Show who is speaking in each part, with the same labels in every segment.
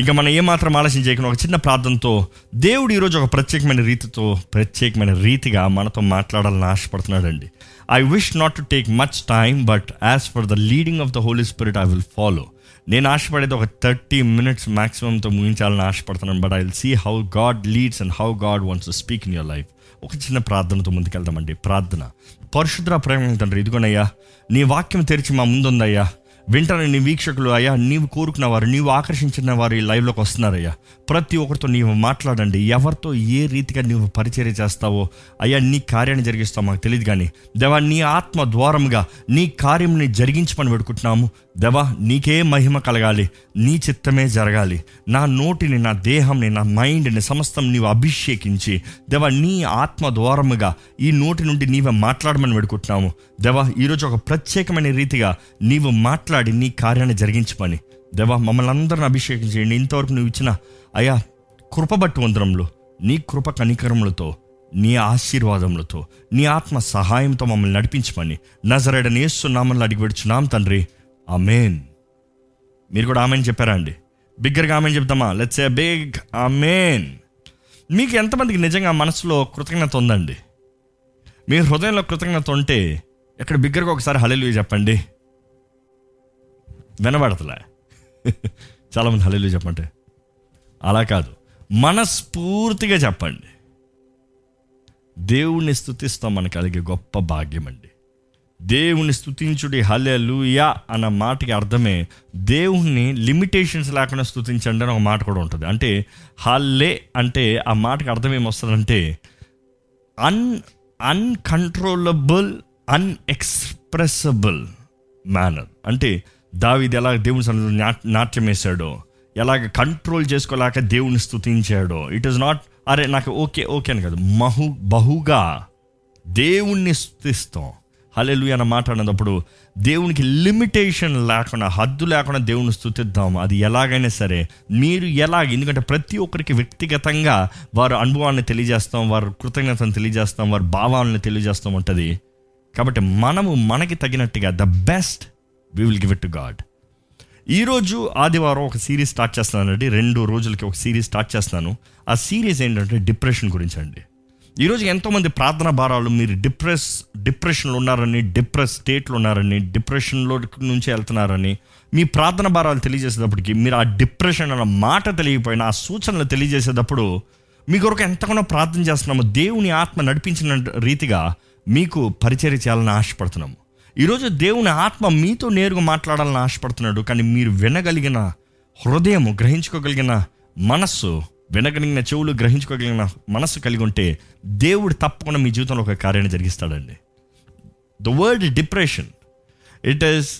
Speaker 1: ఇంకా మనం ఏమాత్రం ఆలస్యం చేయకుండా ఒక చిన్న ప్రార్థనతో దేవుడు ఈరోజు ఒక ప్రత్యేకమైన రీతితో ప్రత్యేకమైన రీతిగా మనతో మాట్లాడాలని ఆశపడుతున్నాడండి. I wish not to take much time but as for the leading of the holy spirit I will follow నేను ఆశపడేది ఒక థర్టీ మినిట్స్ మ్యాక్సిమంతో ముగించాలని ఆశపడుతున్నాను but I will see how God leads and how God wants to speak in your life ఒక చిన్న ప్రార్థనతో ముందుకెళ్తామండి ప్రార్థన. పరిశుద్ర ప్రేమ తండ్రి ఇదిగోనయ్యా నీ వాక్యం తెరిచి మా ముందుందయ్యా. వింటాను నీ వీక్షకులు అయ్యా నీవు కోరుకున్న వారు నీవు ఆకర్షించిన వారు ఈ లైవ్లోకి వస్తున్నారయ్యా. ప్రతి ఒక్కరితో నీవు మాట్లాడండి. ఎవరితో ఏ రీతిగా నీవు పరిచర్య చేస్తావో అయ్యా నీ కార్యాన్ని జరిగిస్తావు మాకు తెలియదు కానీ దేవా నీ ఆత్మ ద్వారముగా నీ కార్యంని జరిగించమని పెడుకుంటున్నాము దేవా నీకే మహిమ కలగాలి. నీ చిత్తమే జరగాలి. నా నోటిని నా దేహంని నా మైండ్ని సమస్తం నీవు అభిషేకించి దేవా నీ ఆత్మ ద్వారముగా ఈ నోటి నుండి నీవే మాట్లాడమని పెడుకుంటున్నాము దేవా ఈరోజు ఒక ప్రత్యేకమైన రీతిగా నీవు మాట్లాడి నీ కార్యాన్ని జరిగించమని. దేవా మమ్మల్ని అందరిని అభిషేకించేయండి ఇంతవరకు నువ్వు ఇచ్చిన అయా కృపబట్టు వందరంలో నీ కృప కనికరములతో నీ ఆశీర్వాదములతో నీ ఆత్మ సహాయంతో మమ్మల్ని నడిపించమని. నజరడని ఏస్తున్నామని అడిగి పెడుచున్నాం తండ్రి. అమేన్ మీరు కూడా ఆమెన్ చెప్పారా అండి? బిగ్గరగా ఆమెన్ చెప్తామా? లెట్స్ ఏ బిగ్ అమేన్ మీకు ఎంతమందికి నిజంగా మనసులో కృతజ్ఞత ఉందండి? మీ హృదయంలో కృతజ్ఞత ఉంటే ఎక్కడ బిగ్గరగా ఒకసారి హలెలు చెప్పండి. వినబడతలే. చాలామంది హలీలు చెప్పండి అలా కాదు. మనస్ఫూర్తిగా చెప్పండి. దేవుణ్ణి స్థుతిస్తాం మనకు కలిగే గొప్ప భాగ్యం అండి. దేవుని స్థుతించుడి హల్లెలూయా అన్న మాటకి అర్థమే దేవుణ్ణి లిమిటేషన్స్ లేకుండా స్థుతించండి అని ఒక మాట కూడా ఉంటుంది. అంటే హల్లే అంటే ఆ మాటకి అర్థం ఏమొస్తుందంటే అన్ అన్కంట్రోలబుల్ అన్ఎక్స్ప్రెసబుల్ మేనర్. అంటే దావిది ఎలా దేవుని సన్నిధిలో నాట్ నాట్యం వేశాడో ఎలాగ కంట్రోల్ చేసుకోలేక దేవుని స్థుతించాడో ఇట్ ఈస్ నాట్ అరే నాకు ఓకే ఓకే అని కాదు. మహు బహుగా దేవుణ్ణి స్థుతిస్తాం హలెలు అన్న మాట అన్నప్పుడు దేవునికి లిమిటేషన్ లేకుండా హద్దు లేకుండా దేవుని స్థుతిద్దాం అది ఎలాగైనా సరే మీరు ఎలాగ ఎందుకంటే ప్రతి ఒక్కరికి వ్యక్తిగతంగా వారు అనుభవాన్ని తెలియజేస్తాం వారు కృతజ్ఞతను తెలియజేస్తాం వారి భావాలను తెలియజేస్తాం ఉంటుంది కాబట్టి మనము మనకి తగినట్టుగా the best we will give it to God ఈరోజు ఆదివారం ఒక సిరీస్ స్టార్ట్ చేస్తున్నానండి. రెండు రోజులకి ఒక సిరీస్ స్టార్ట్ చేస్తున్నాను. ఆ సిరీస్ ఏంటంటే డిప్రెషన్ గురించి అండి. ఈరోజు ఎంతోమంది ప్రార్థన భారాలు మీరు డిప్రెస్ డిప్రెషన్లో ఉన్నారని డిప్రెస్ స్టేట్లో ఉన్నారని డిప్రెషన్లో నుంచి వెళ్తున్నారని మీ ప్రార్థన భారాలు తెలియజేసేటప్పటికి మీరు ఆ డిప్రెషన్ అన్న మాట తెలియకపోయినా ఆ సూచనలు తెలియజేసేటప్పుడు మీ కొరకు ఎంతగానో ప్రార్థన చేస్తున్నాము. దేవుని ఆత్మ నడిపించిన రీతిగా మీకు పరిచయం చేయాలని ఆశపడుతున్నాము. ఈరోజు దేవుని ఆత్మ మీతో నేరుగా మాట్లాడాలని ఆశపడుతున్నాడు. కానీ మీరు వినగలిగిన హృదయం గ్రహించుకోగలిగిన మనస్సు వినగలిగిన చెవులు గ్రహించుకోగలిగిన మనస్సు కలిగి ఉంటే దేవుడు తప్పకుండా మీ జీవితంలో ఒక కార్యాన్ని జరిగిస్తాడండి. The word depression it is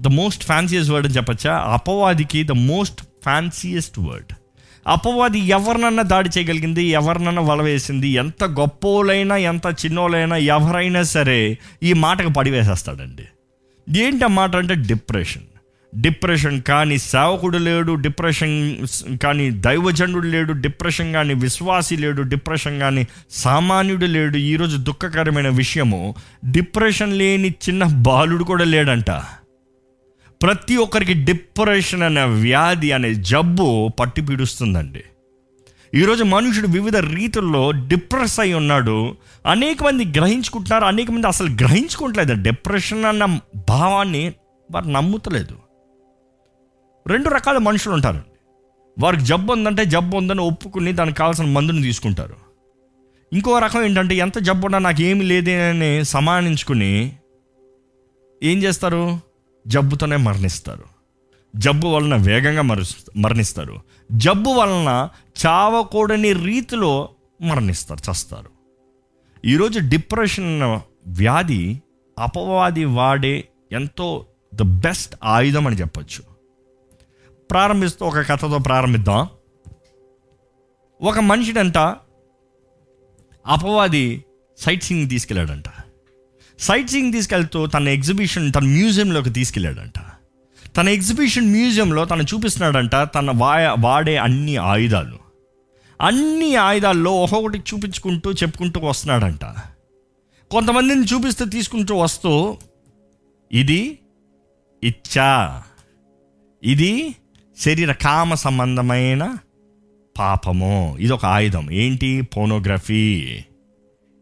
Speaker 1: the most fancious word అని చెప్పచ్చా? అపవాదికి ద మోస్ట్ ఫ్యాన్సియస్ట్ వర్డ్ అపవాది ఎవరినన్నా దాడి చేయగలిగింది ఎవరినన్నా వలవేసింది ఎంత గొప్పోలైనా ఎంత చిన్నోలైనా ఎవరైనా సరే ఈ మాటకు పడివేసేస్తాడండి. ఏంటి ఆ మాట అంటే డిప్రెషన్. డిప్రెషన్ కానీ సేవకుడు లేడు డిప్రెషన్ కానీ దైవజనుడు లేడు డిప్రెషన్ కానీ విశ్వాసి లేడు డిప్రెషన్ కానీ సామాన్యుడు లేడు. ఈరోజు దుఃఖకరమైన విషయము డిప్రెషన్ లేని చిన్న బాలుడు కూడా లేడంట. ప్రతి ఒక్కరికి డిప్రెషన్ అనే వ్యాధి అనే జబ్బు పట్టి పీడుస్తుందండి. ఈరోజు మనుషుడు వివిధ రీతుల్లో డిప్రెస్ అయి ఉన్నాడు. అనేక మంది గ్రహించుకుంటున్నారు అనేక మంది అసలు గ్రహించుకోవట్లేదు. డిప్రెషన్ అన్న భావాన్ని వారు నమ్ముతలేదు. రెండు రకాల మనుషులు ఉంటారండి. వారికి జబ్బు ఉందంటే జబ్బు ఉందని ఒప్పుకుని దానికి కావాల్సిన మందుని తీసుకుంటారు. ఇంకో రకం ఏంటంటే ఎంత జబ్బు ఉన్నా నాకు ఏమి లేదే అని సమానించుకుని ఏం చేస్తారు? జబ్బుతోనే మరణిస్తారు. జబ్బు వలన వేగంగా మరు మరణిస్తారు. జబ్బు వలన చావకూడని రీతిలో మరణిస్తారు చస్తారు. ఈరోజు డిప్రెషన్ వ్యాధి అపవాది వాడే ఎంతో ద బెస్ట్ ఆయుధం అని చెప్పచ్చు. ప్రారంభిస్తూ ఒక కథతో ప్రారంభిద్దాం. ఒక మనిషిడంట అపవాది సైట్ సీయింగ్ తీసుకెళ్ళాడంట. సైట్ సీయింగ్ తీసుకెళ్తూ తన ఎగ్జిబిషన్ తన మ్యూజియంలోకి తీసుకెళ్ళాడంట. తన ఎగ్జిబిషన్ మ్యూజియంలో తను చూపిస్తున్నాడంట తన వాయ వాడే అన్ని ఆయుధాలు. అన్ని ఆయుధాల్లో ఒక్కొక్కటి చూపించుకుంటూ చెప్పుకుంటూ వస్తున్నాడంట. కొంతమందిని చూపిస్తూ తీసుకుంటూ వస్తూ ఇది ఇచ్చా ఇది శరీర కామ సంబంధమైన పాపము. ఇది ఒక ఆయుధం. ఏంటి? పోనోగ్రఫీ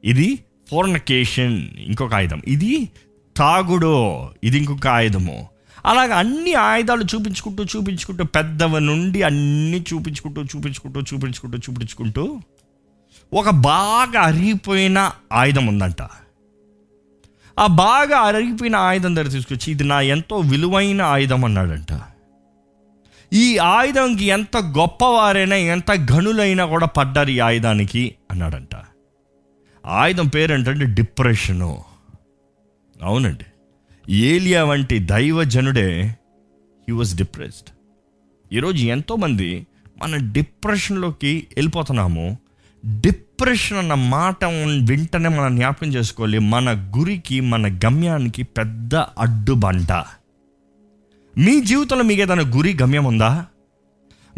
Speaker 1: ఇది ఫోర్నకేషన్ ఇంకొక ఆయుధం. ఇది తాగుడు ఇది ఇంకొక ఆయుధము. అలాగ అన్ని ఆయుధాలు చూపించుకుంటూ చూపించుకుంటూ పెద్దవ నుండి అన్ని చూపించుకుంటూ చూపించుకుంటూ చూపించుకుంటూ చూపించుకుంటూ ఒక బాగా అరిగిపోయిన ఆయుధం ఉందంట. ఆ బాగా అరిగిపోయిన ఆయుధం దగ్గర తీసుకొచ్చి ఇది నా ఎంతో విలువైన ఆయుధం అన్నాడంట. ఈ ఆయుధంకి ఎంత గొప్పవారైనా ఎంత గనులైనా కూడా పడ్డారు ఈ ఆయుధానికి అన్నాడంట. ఆయుధం పేరేంటంటే డిప్రెషను. అవునండి. ఏలియా వంటి దైవజనుడే హీ వాజ్ డిప్రెస్డ్ ఈరోజు ఎంతోమంది మన డిప్రెషన్లోకి వెళ్ళిపోతున్నాము. డిప్రెషన్ అన్న మాట వింటనే మనం జ్ఞాపకం చేసుకోవాలి. మన గురికి మన గమ్యానికి పెద్ద అడ్డుబంట మీ జీవితంలో మీకు ఏదైనా గురి గమ్యం ఉందా?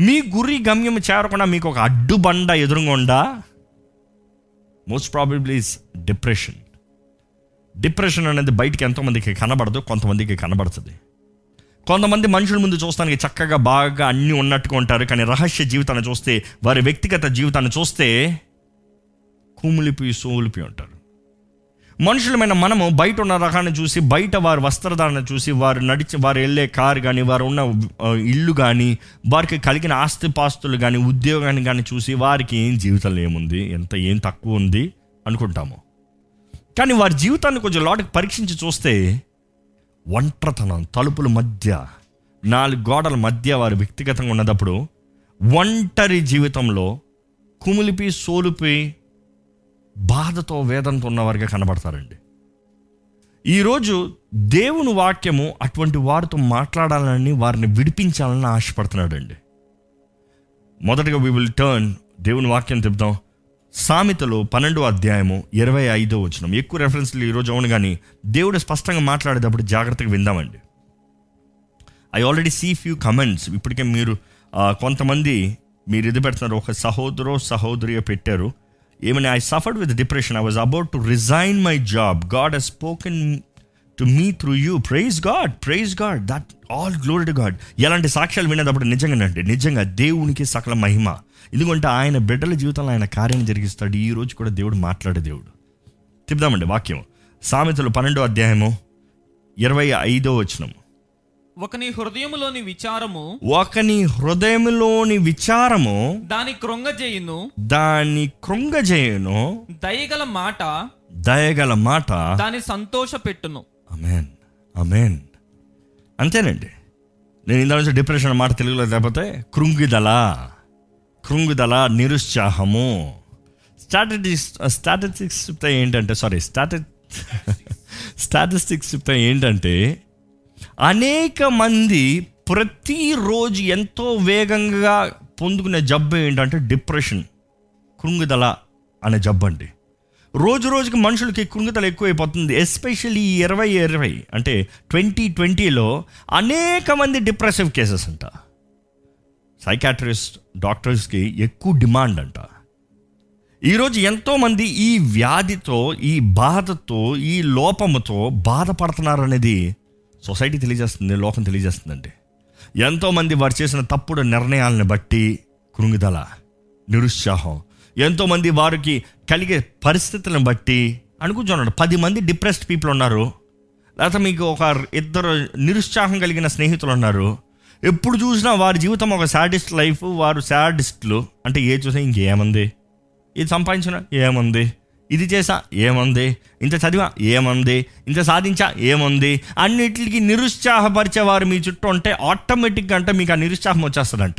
Speaker 1: మీ గురి గమ్యం చేరకుండా మీకు ఒక అడ్డుబండ ఎదురుగా most probably is depression depression అనేది బయటికి ఎంతోమందికి కనబడదు కొంతమందికి కనబడుతుంది. కొంతమంది మనుషుల ముందు చూస్తానికి చక్కగా బాగా అన్నీ ఉన్నట్టుగా ఉంటారు కానీ రహస్య జీవితాన్ని చూస్తే వారి వ్యక్తిగత జీవితాన్ని చూస్తే కుమిలిపోయి సోలిపోయి ఉంటారు. మనుషులమైన మనము బయట ఉన్న రకాన్ని చూసి బయట వారి వస్త్రధారణ చూసి వారు నడిచి వారు వెళ్ళే కారు కానీ వారు ఉన్న ఇల్లు కానీ వారికి కలిగిన ఆస్తిపాస్తులు కానీ ఉద్యోగాన్ని కానీ చూసి వారికి ఏం జీవితంలో ఏముంది? ఎంత ఏం తక్కువ ఉంది? అనుకుంటాము. కానీ వారి జీవితాన్ని కొంచెం లోటుకి పరీక్షించి చూస్తే ఒంటరితనం తలుపుల మధ్య నాలుగు గోడల మధ్య వారు వ్యక్తిగతంగా ఉన్నదప్పుడు ఒంటరి జీవితంలో కుమిలిపి సోలిపి బాధతో వేదనతో ఉన్నవారిగా కనబడతారండి. ఈరోజు దేవుని వాక్యము అటువంటి వారితో మాట్లాడాలని వారిని విడిపించాలని ఆశపడుతున్నాడండి. మొదటగా వి విల్ టర్న్ దేవుని వాక్యం చెప్తాం సామెతలు పన్నెండో అధ్యాయము ఇరవై ఐదో వచ్చిన ఎక్కువ రెఫరెన్స్లు ఈరోజు అవును కానీ దేవుడు స్పష్టంగా మాట్లాడేటప్పుడు జాగ్రత్తగా విందామండి. I already see few comments ఇప్పటికే మీరు కొంతమంది మీరు ఇది పెడుతున్నారు. ఒక సహోదరో సహోదరియో పెట్టారు. ఏమని I suffered with depression I was about to resign my job God he's spoken to me through you praise God praise God that all glory to God ఎలాంటి సాక్ష్యాలు వినేటప్పుడు నిజంగానండి నిజంగా దేవునికి సకల మహిమ. ఎందుకంటే ఆయన బిడ్డల జీవితంలో ఆయన కార్యం జరిగిస్తాడు. ఈ రోజు కూడా దేవుడు మాట్లాడే దేవుడు. చెప్దామండి వాక్యం. సామెతలు పన్నెండో అధ్యాయము ఇరవై ఐదో వచనము
Speaker 2: ఒకని హృదయములోని విచారము
Speaker 1: ఒకని హృదయంలోని విచారము
Speaker 2: దాని కృంగజేయును
Speaker 1: దాన్ని కృంగజేయును
Speaker 2: దయగల మాట
Speaker 1: దయగల మాట.
Speaker 2: దాని సంతోష పెట్టును.
Speaker 1: అమెన్ అమెన్ అంతేనండి. నేను ఇందా నుంచి డిప్రెషన్ మాట తెలుగులో లేకపోతే కృంగిదల కృంగిదల నిరుత్సాహము. స్టాటిస్టిక్స్ స్టాటిస్టిక్స్ చెప్తే ఏంటంటే సారీ స్టాటి స్టాటిస్టిక్స్ చెప్తే ఏంటంటే అనేక మంది ప్రతిరోజు ఎంతో వేగంగా పొందుకునే జబ్బు ఏంటంటే డిప్రెషన్ కృంగుదల అనే జబ్బు అండి. రోజు రోజుకి మనుషులకి కృంగుదల ఎక్కువైపోతుంది ఎస్పెషల్లీ ఈ ఇరవై ఇరవై అంటే ట్వంటీ ట్వంటీలో అనేక మంది డిప్రెసివ్ కేసెస్ అంట. సైకాట్రిస్ట్ డాక్టర్స్కి ఎక్కువ డిమాండ్ అంట. ఈరోజు ఎంతోమంది ఈ వ్యాధితో ఈ బాధతో ఈ లోపముతో బాధపడుతున్నారు అనేది సొసైటీ తెలియజేస్తుంది లోకం తెలియజేస్తుందండి. ఎంతోమంది వారు చేసిన తప్పుడు నిర్ణయాలను బట్టి కృంగిదల నిరుత్సాహం. ఎంతోమంది వారికి కలిగే పరిస్థితులను బట్టి అనుకుంటున్నాడు పది మంది డిప్రెస్డ్ పీపుల్ ఉన్నారు. లేకపోతే మీకు ఒక ఇద్దరు నిరుత్సాహం కలిగిన స్నేహితులు ఉన్నారు. ఎప్పుడు చూసినా వారి జీవితం ఒక సాడిస్ట్ లైఫ్ వారు సాడిస్టులు. అంటే ఏ చూసినా ఇంకేముంది? ఇది సంపాదించిన ఏముంది? ఇది చేసా ఏముంది? ఇంత చదివా ఏముంది? ఇంత సాధించా ఏముంది? అన్నిటికి నిరుత్సాహపరిచేవారు మీ చుట్టూ ఉంటే ఆటోమేటిక్గా అంటే మీకు ఆ నిరుత్సాహం వచ్చేస్తుందంట.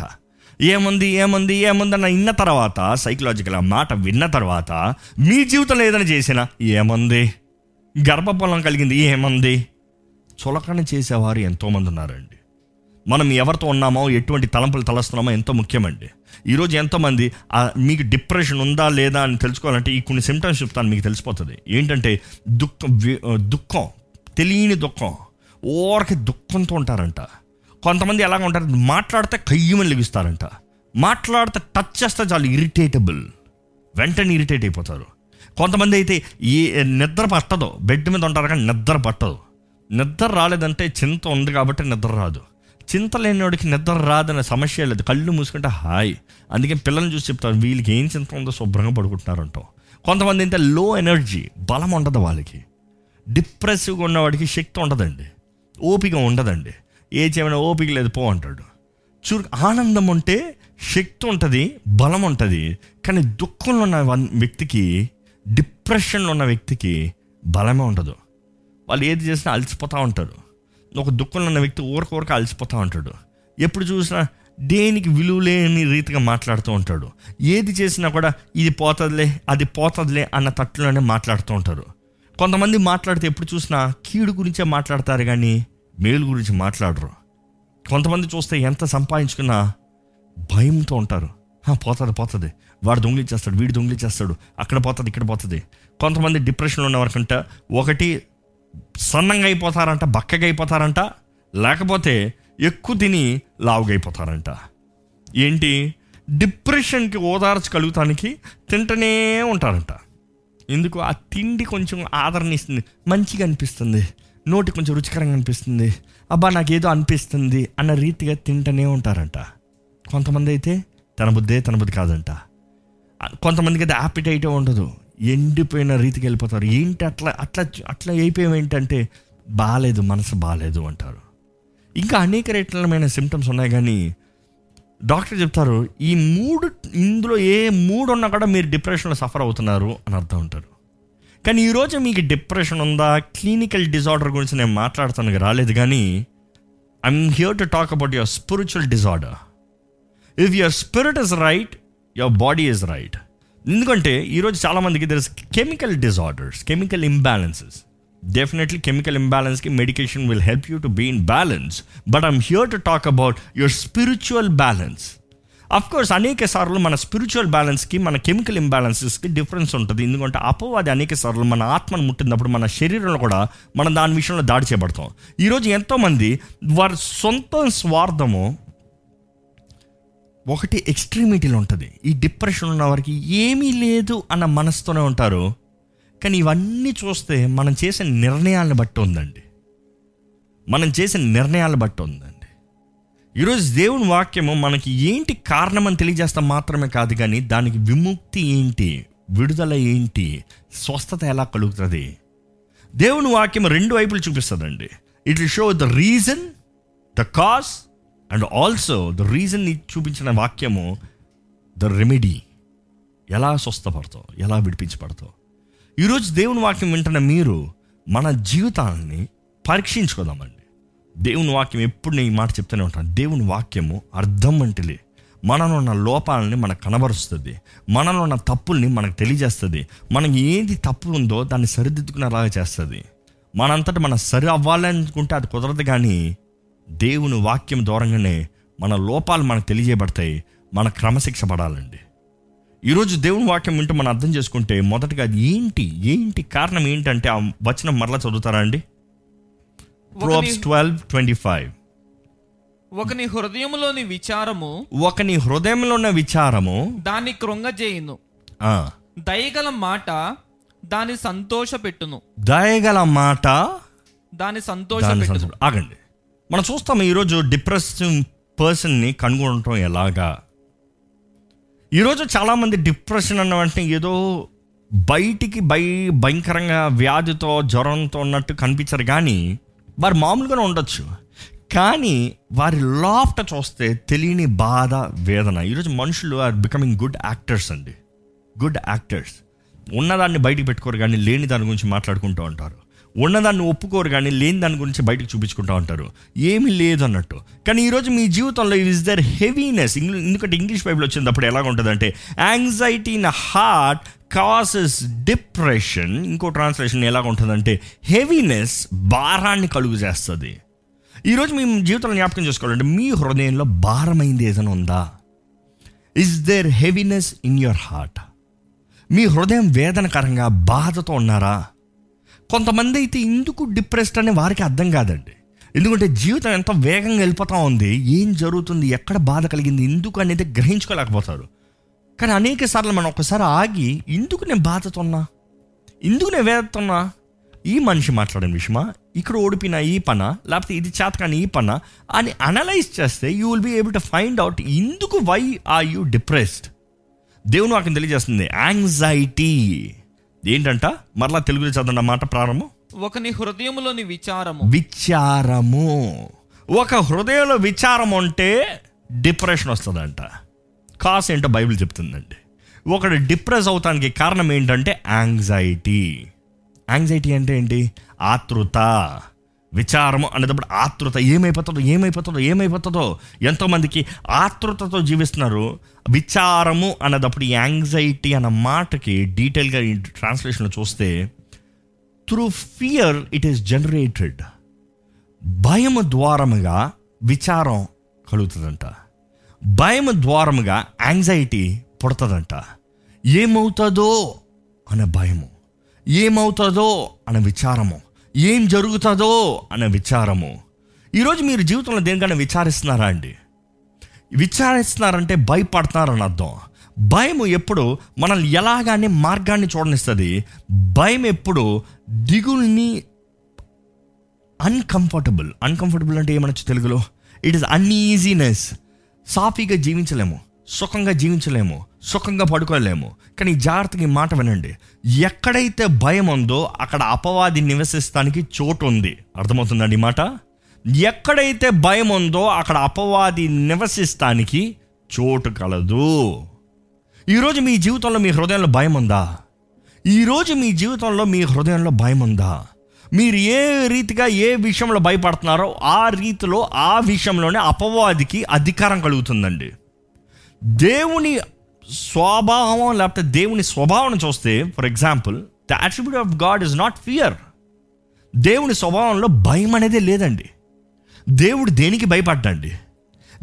Speaker 1: ఏముంది ఏముంది ఏముంది అన్న విన్న తర్వాత సైకలాజికల్ ఆ మాట విన్న తర్వాత మీ జీవితంలో ఏదైనా చేసినా ఏముంది? గర్భఫలం కలిగింది ఏముంది? చులకన చేసేవారు ఎంతోమంది ఉన్నారండి. మనం ఎవరితో ఉన్నామో ఎటువంటి తలంపులు తలస్తున్నామో ఎంతో ముఖ్యమండి. ఈరోజు ఎంతోమంది మీకు డిప్రెషన్ ఉందా లేదా అని తెలుసుకోవాలంటే ఈ కొన్ని సిమ్టమ్స్ చెప్తాను మీకు తెలిసిపోతుంది. ఏంటంటే దుఃఖం దుఃఖం తెలియని దుఃఖం ఓరకి దుఃఖంతో ఉంటారంట. కొంతమంది ఎలాగ ఉంటారు మాట్లాడితే కయ్యమని లెగిస్తారంట. మాట్లాడితే టచ్ చేస్తే చాలు ఇరిటేటబుల్ వెంటనే ఇరిటేట్ అయిపోతారు. కొంతమంది అయితే ఏ నిద్ర పట్టదు. బెడ్ మీద ఉంటారు కానీ నిద్ర పట్టదు. నిద్ర రాలేదంటే చింత ఉంది కాబట్టి నిద్ర రాదు. చింత లేనివాడికి నిద్ర రాదనే సమస్య లేదు. కళ్ళు మూసుకుంటే హాయ్. అందుకే పిల్లల్ని చూసి చెప్తారు వీళ్ళకి ఏం చింత ఉందో శుభ్రంగా పడుకుంటున్నారంటాం. కొంతమంది అయితే లో ఎనర్జీ బలం ఉండదు వాళ్ళకి. డిప్రెసివ్గా ఉన్నవాడికి శక్తి ఉండదండి. ఓపిక ఉండదండి. ఏ చేయమైనా ఓపిక లేదు పో అంటాడు. చూ ఆనందం ఉంటే శక్తి ఉంటుంది బలం ఉంటుంది. కానీ దుఃఖంలో ఉన్న వన్- వ్యక్తికి డిప్రెషన్లో ఉన్న వ్యక్తికి బలమే ఉండదు. వాళ్ళు ఏది చేసినా అలసిపోతూ ఉంటారు. ఒక దుఃఖంలో ఉన్న వ్యక్తి ఊరక ఊరక అలసిపోతూ ఉంటాడు. ఎప్పుడు చూసినా దేనికి విలువ లేని రీతిగా మాట్లాడుతూ ఉంటాడు. ఏది చేసినా కూడా ఇది పోతుందిలే అది పోతుందిలే అన్న తట్టులోనే మాట్లాడుతూ ఉంటారు. కొంతమంది మాట్లాడితే ఎప్పుడు చూసినా కీడు గురించే మాట్లాడతారు కానీ మేలు గురించి మాట్లాడరు. కొంతమంది చూస్తే ఎంత సంపాదించుకున్నా భయంతో ఉంటారు. పోతుంది పోతుంది. వాడు దొంగిలిచ్చేస్తాడు వీడు దొంగిలిచ్చేస్తాడు. అక్కడ పోతుంది ఇక్కడ పోతుంది. కొంతమంది డిప్రెషన్లో ఉన్నవారికంట ఒకటి సన్నంగా అయిపోతారంట బక్కగా అయిపోతారంట లేకపోతే ఎక్కువ తిని లావుగా అయిపోతారంట ఏంటి? డిప్రెషన్కి ఓదార్చగలుగుతానికి తింటూనే ఉంటారంట. ఎందుకు? ఆ తిండి కొంచెం ఆదరణ ఇస్తుంది మంచిగా అనిపిస్తుంది నోటి కొంచెం రుచికరంగా అనిపిస్తుంది అబ్బా నాకేదో అనిపిస్తుంది అన్న రీతిగా తింటూనే ఉంటారంట. కొంతమంది అయితే తన బుద్ధే తన బుద్ధి కాదంట. కొంతమందికి అయితే యాపిటైటే ఉండదు. ఎండిపోయిన రీతికి వెళ్ళిపోతారు. ఏంటి అట్లా అట్లా అట్లా అయిపోయాం ఏంటంటే బాగాలేదు మనసు బాగాలేదు అంటారు. ఇంకా అనేక రకమైన సిమ్టమ్స్ ఉన్నాయి కానీ డాక్టర్ చెప్తారు ఈ మూడు ఇందులో ఏ మూడు ఉన్నా కూడా మీరు డిప్రెషన్లో సఫర్ అవుతున్నారు అని అర్థం ఉంటారు కానీ ఈరోజు మీకు డిప్రెషన్ ఉందా? క్లినికల్ డిజార్డర్ గురించి నేను మాట్లాడుతానికి రాలేదు కానీ I'm here to talk about your spiritual disorder if your spirit is right your body is right ఎందుకంటే ఈరోజు చాలామందికి there is chemical disorders chemical imbalances definitely chemical ఇంబ్యాలెన్స్కి medication will help you to be in balance but I'm here to talk about your spiritual balance of course అనేక సార్లు మన spiritual బ్యాలెన్స్కి మన chemical ఇంబ్యాలెన్సెస్కి difference ఉంటుంది. ఎందుకంటే అపవాది అనేక సార్లు మన ఆత్మను ముట్టినప్పుడు మన శరీరంలో కూడా మనం దాని విషయంలో దాడి చేయబడతాం. ఈరోజు ఎంతోమంది వారి సొంత స్వార్థము ఒకటి ఎక్స్ట్రీమిటీలో ఉంటుంది. ఈ డిప్రెషన్ ఉన్న వారికి ఏమీ లేదు అన్న మనసుతోనే ఉంటారు. కానీ ఇవన్నీ చూస్తే మనం చేసే నిర్ణయాలను బట్టి ఉందండి. మనం చేసే నిర్ణయాలను బట్టి ఉందండి. ఈరోజు దేవుని వాక్యము మనకి ఏంటి కారణమని తెలియజేస్తా మాత్రమే కాదు కానీ దానికి విముక్తి ఏంటి విడుదల ఏంటి స్వస్థత ఎలా కలుగుతుంది? దేవుని వాక్యం రెండు వైపులు చూపిస్తుందండి. It will show the reason the cause and also the reason చూపించిన వాక్యము ద రెమెడీ ఎలా స్వస్థపడతావు ఎలా విడిపించబడతావు. ఈరోజు దేవుని వాక్యం వింటున్న మీరు మన జీవితాన్ని పరీక్షించుకోదామండి. దేవుని వాక్యం ఎప్పుడు నేను ఈ మాట చెప్తూనే ఉంటాను. దేవుని వాక్యము అర్థం వంటిలే మనలో ఉన్న లోపాలని మనకు కనబరుస్తుంది. మనలో ఉన్న తప్పుల్ని మనకు తెలియజేస్తుంది. మనకి ఏది తప్పు ఉందో దాన్ని సరిదిద్దుకునేలాగా చేస్తుంది. మనంతటా మనం సరి అవ్వాలనుకుంటే అది కుదరదు కానీ దేవుని వాక్యం దూరంగానే మన లోపాలు మనకు తెలియజేయబడతాయి మన క్రమశిక్ష పడాలండి. ఈరోజు దేవుని వాక్యం వింటూ మనం అర్థం చేసుకుంటే మొదటగా అది ఏంటి ఏంటి కారణం ఏంటంటే ఆ వచనం మరలా చదువుతారా అండి? ప్రోబ్స్
Speaker 2: ఒకని
Speaker 1: ట్వెల్వ్ ట్వంటీ ఫైవ్
Speaker 2: ఒకని హృదయములోని విచారము
Speaker 1: ఒకని హృదయంలో ఉన్న విచారము
Speaker 2: దాన్ని కృంగజేయును.
Speaker 1: ఆ,
Speaker 2: దయగల మాట దాని సంతోషపెట్టును.
Speaker 1: దయగల మాట
Speaker 2: దాని
Speaker 1: సంతోషం- ఆగండి. మనం చూస్తాం ఈరోజు డిప్రెసివ్ పర్సన్ని కనుగొనటం ఎలాగా? ఈరోజు చాలామంది డిప్రెషన్ అన్న వెంటనే ఏదో బయటికి బై భయంకరంగా వ్యాధితో జ్వరంతో ఉన్నట్టు కనిపించరు కానీ వారు మామూలుగానే ఉండొచ్చు. కానీ వారి లాఫ్ట చూస్తే తెలియని బాధ వేదన. ఈరోజు మనుషులు ఆర్ బికమింగ్ గుడ్ యాక్టర్స్ అండి. Good actors. ఉన్నదాన్ని బయటికి పెట్టుకోరు కానీ లేని దాని గురించి మాట్లాడుకుంటూ ఉంటారు. ఉన్నదాన్ని ఒప్పుకోరు కానీ లేని దాని గురించి బయటకు చూపించుకుంటూ ఉంటారు. ఏమీ లేదు అన్నట్టు. కానీ ఈరోజు మీ జీవితంలో ఇస్ దర్ హెవీనెస్ ఎందుకంటే ఇంగ్లీష్ బైబిల్ వచ్చినప్పుడు ఎలాగ ఉంటుందంటే anxiety in heart causes depression ఇంకో ట్రాన్స్లేషన్ ఎలాగ ఉంటుందంటే హెవీనెస్ భారాన్ని కలుగు చేస్తుంది. ఈరోజు మీ జీవితంలో జ్ఞాపకం చేసుకోవాలంటే మీ హృదయంలో భారమైంది ఏదైనా ఉందా? Is there heaviness in your heart మీ హృదయం వేదనకరంగా బాధతో ఉన్నారా? కొంతమంది అయితే ఎందుకు డిప్రెస్డ్ అనే వారికి అర్థం కాదండి. ఎందుకంటే జీవితం ఎంత వేగంగా వెళ్ళిపోతా ఉంది ఏం జరుగుతుంది ఎక్కడ బాధ కలిగింది ఎందుకు అనేది గ్రహించుకోలేకపోతారు. కానీ అనేక సార్లు మనం ఒకసారి ఆగి ఎందుకు నేను బాధతున్నా? ఎందుకు నేను వేదతున్నా? ఈ మనిషి మాట్లాడిన విషయమా? ఇక్కడ ఓడిపోయిన ఈ పన? లేకపోతే ఇది చేతకాని ఈ పన? అని అనలైజ్ చేస్తే you will be able to find out ఎందుకు వై ఆర్ యూ డిప్రెస్డ్ దేవుని వాకి తెలియజేస్తుంది యాంగ్జైటీ ఏంటంట? మరలా తెలుగులో చదవండి మాట ప్రారంభం.
Speaker 2: ఒకని హృదయములోని విచారము.
Speaker 1: విచారము. ఒక హృదయంలో విచారం ఉంటే డిప్రెషన్ వస్తుందంట. కాస్ ఏంటో బైబిల్ చెప్తుందండి. ఒకడు డిప్రెస్ అవుతానికి కారణం ఏంటంటే యాంగ్జైటీ. యాంగ్జైటీ అంటే ఏంటి? ఆతృత. విచారము అనేటప్పుడు ఆతృత ఏమైపోతుందో ఏమైపోతుందో ఏమైపోతుందో ఎంతోమందికి ఆతృతతో జీవిస్తున్నారు. విచారము అనేటప్పుడు యాంగ్జైటీ అన్న మాటకి డీటెయిల్గా ట్రాన్స్లేషన్లో చూస్తే through fear it is generated భయము ద్వారముగా విచారం కలుగుతుందంట. భయం ద్వారముగా యాంగ్జైటీ పుడుతుందంట. ఏమవుతుందో అనే భయము. ఏమవుతుందో అనే విచారము. ఏం జరుగుతుందో అనే విచారము. ఈరోజు మీరు జీవితంలో దేనికైనా విచారిస్తున్నారా అండి? విచారిస్తున్నారంటే భయపడుతున్నారని అర్థం. భయం ఎప్పుడు మనల్ని ఎలాగానే మార్గాన్ని చూడనిస్తుంది. భయం ఎప్పుడు దిగుల్ని అన్కంఫర్టబుల్ అన్కంఫర్టబుల్ అంటే ఏమనొచ్చు తెలుగులో? ఇట్ ఇస్ అన్ఈజీనెస్ సాఫీగా జీవించలేము. సుఖంగా జీవించలేము సుఖంగా పడుకోలేము. కానీ జాగ్రత్తగా ఈ మాట వినండి. ఎక్కడైతే భయం ఉందో అక్కడ అపవాది నివసిస్తానికి చోటు ఉంది. అర్థమవుతుందండి ఈ మాట? ఎక్కడైతే భయం ఉందో అక్కడ అపవాది నివసిస్తానికి చోటు కలదు. ఈరోజు మీ జీవితంలో మీ హృదయంలో భయం ఉందా? ఈరోజు మీ జీవితంలో మీ హృదయంలో భయం ఉందా? మీరు ఏ రీతిగా ఏ విషయంలో భయపడుతున్నారో ఆ రీతిలో ఆ విషయంలోనే అపవాదికి అధికారం కలుగుతుందండి. దేవుని స్వభావం లేకపోతే దేవుని స్వభావం చూస్తే for example the attribute of God is not fear దేవుని స్వభావంలో భయం అనేది లేదండి. దేవుడు దేనికి భయపడ్డండి?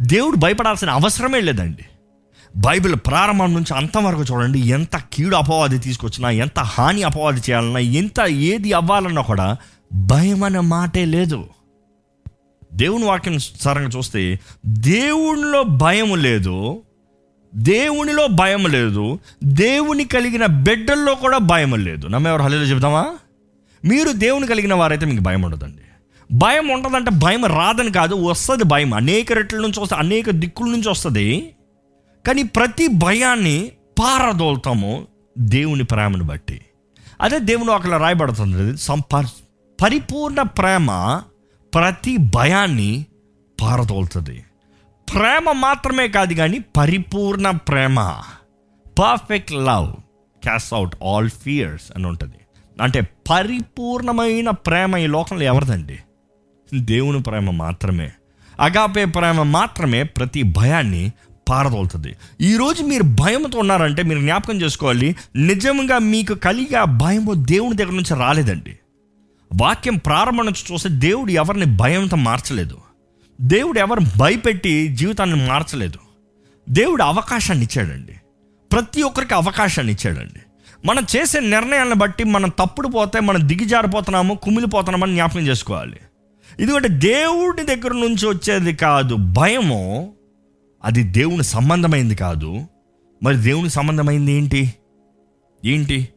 Speaker 1: దేవుడు భయపడాల్సిన అవసరమే లేదండి. బైబిల్ ప్రారంభం నుంచి అంతవరకు చూడండి ఎంత కీడు అపవాది తీసుకొచ్చినా ఎంత హాని అపవాది చేయాలన్నా ఎంత ఏది అవ్వాలన్నా కూడా భయం అనే మాటే లేదు. దేవుని వాక్యం సరంగా చూస్తే దేవునిలో భయం లేదు దేవునిలో భయం లేదు. దేవుని కలిగిన బిడ్డల్లో కూడా భయం లేదు. నమ్మెవరు హలీలో చెబుతామా మీరు దేవుని కలిగిన వారైతే మీకు భయం ఉండదండి. భయం ఉండదంటే భయం రాదని కాదు వస్తుంది భయం. అనేక రెట్ల నుంచి వస్తుంది అనేక దిక్కుల నుంచి వస్తుంది. కానీ ప్రతి భయాన్ని పారదోలుతాము దేవుని ప్రేమను బట్టి. అదే దేవుని అక్కడ రాయబడుతుంది సంప పరిపూర్ణ ప్రేమ ప్రతి భయాన్ని పారదోలుతుంది. ప్రేమ మాత్రమే కాదు కానీ పరిపూర్ణ ప్రేమ. Perfect love cast out all fears అని ఉంటుంది. అంటే పరిపూర్ణమైన ప్రేమ ఈ లోకంలో ఎవరిదండి? దేవుని ప్రేమ మాత్రమే. అగాపే ప్రేమ మాత్రమే ప్రతి భయాన్ని పారదోలుతుంది. ఈరోజు మీరు భయంతో ఉన్నారంటే మీరు జ్ఞాపకం చేసుకోవాలి నిజంగా మీకు కలిగే ఆ భయము దేవుని దగ్గర నుంచి రాలేదండి. వాక్యం ప్రారంభం నుంచి చూస్తే దేవుడు ఎవరిని భయంతో మార్చలేదు. దేవుడు ఎవరు భయపెట్టి జీవితాన్ని మార్చలేదు. దేవుడు అవకాశాన్ని ఇచ్చాడండి. ప్రతి ఒక్కరికి అవకాశాన్ని ఇచ్చాడండి. మనం చేసే నిర్ణయాలను బట్టి మనం తప్పుడు పోతే మనం దిగిజారిపోతున్నాము కుమిలిపోతున్నామని జ్ఞాపకం చేసుకోవాలి. ఎందుకంటే దేవుడి దగ్గర నుంచి వచ్చేది కాదు భయము అది దేవుని సంబంధమైంది కాదు. మరి దేవుని సంబంధమైంది ఏంటి? ఏంటి?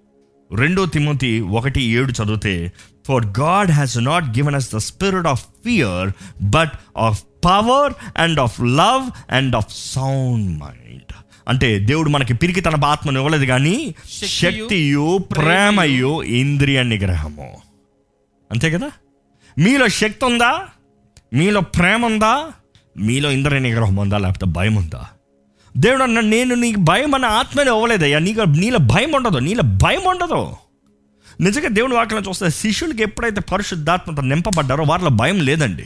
Speaker 1: రెండో తిమోతి ఒకటి ఏడు చదివితే for God has not given us the spirit of fear but of power and of love and of sound mind అంటే దేవుడు మనకి పిరికి తన ఆత్మను ఇవ్వలేదు కానీ
Speaker 2: శక్తియు,
Speaker 1: శక్తియు ప్రేమయు ఇంద్రియ నిగ్రహము. అంతే కదా? మీలో శక్తి ఉందా? మీలో ప్రేమ ఉందా? మీలో ఇంద్రియ నిగ్రహం ఉందా? లేకపోతే భయం ఉందా? దేవుడు అన్న నేను నీకు భయం అన్న ఆత్మని ఇవ్వలేదయ్యా. నీకు నీలో భయం ఉండదు. నీలో భయం ఉండదు. నిజంగా దేవుని వాక్యం చూస్తే శిష్యులకి ఎప్పుడైతే పరిశుద్ధాత్మత నింపబడ్డారో వారిలో భయం లేదండి.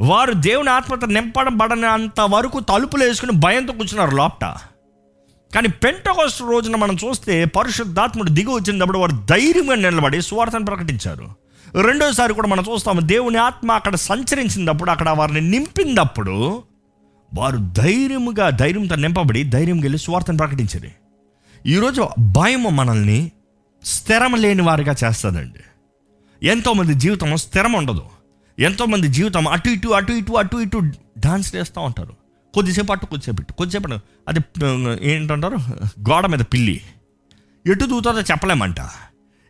Speaker 1: వారు దేవుని ఆత్మత నింపబడనంత వరకు తలుపులు వేసుకుని భయంతో కూర్చున్నారు లోపట. కానీ పెంటకోస్ట్ రోజున మనం చూస్తే పరిశుద్ధాత్ముడు దిగి వచ్చినప్పుడు వారు ధైర్యంగా నిలబడి సువార్తను ప్రకటించారు. రెండోసారి కూడా మనం చూస్తాము దేవుని ఆత్మ అక్కడ సంచరించినప్పుడు అక్కడ వారిని నింపినప్పుడు వారు ధైర్యముగా ధైర్యంతో నింపబడి ధైర్యం వెళ్ళి సువార్తను ప్రకటించారు. ఈరోజు భయం మనల్ని స్థిరం లేని వారిగా చేస్తుందండి ఎంతోమంది జీవితం స్థిరం ఉండదు. ఎంతోమంది జీవితం అటు ఇటు అటు ఇటు అటు ఇటు డాన్స్ చేస్తూ ఉంటారు. కొద్దిసేపు అటు కొద్దిసేపు ఇటు. కొద్దిసేపు అది ఏంటంటారు? గోడ మీద పిల్లి. ఎటు దూకుతుందో చెప్పలేమంట.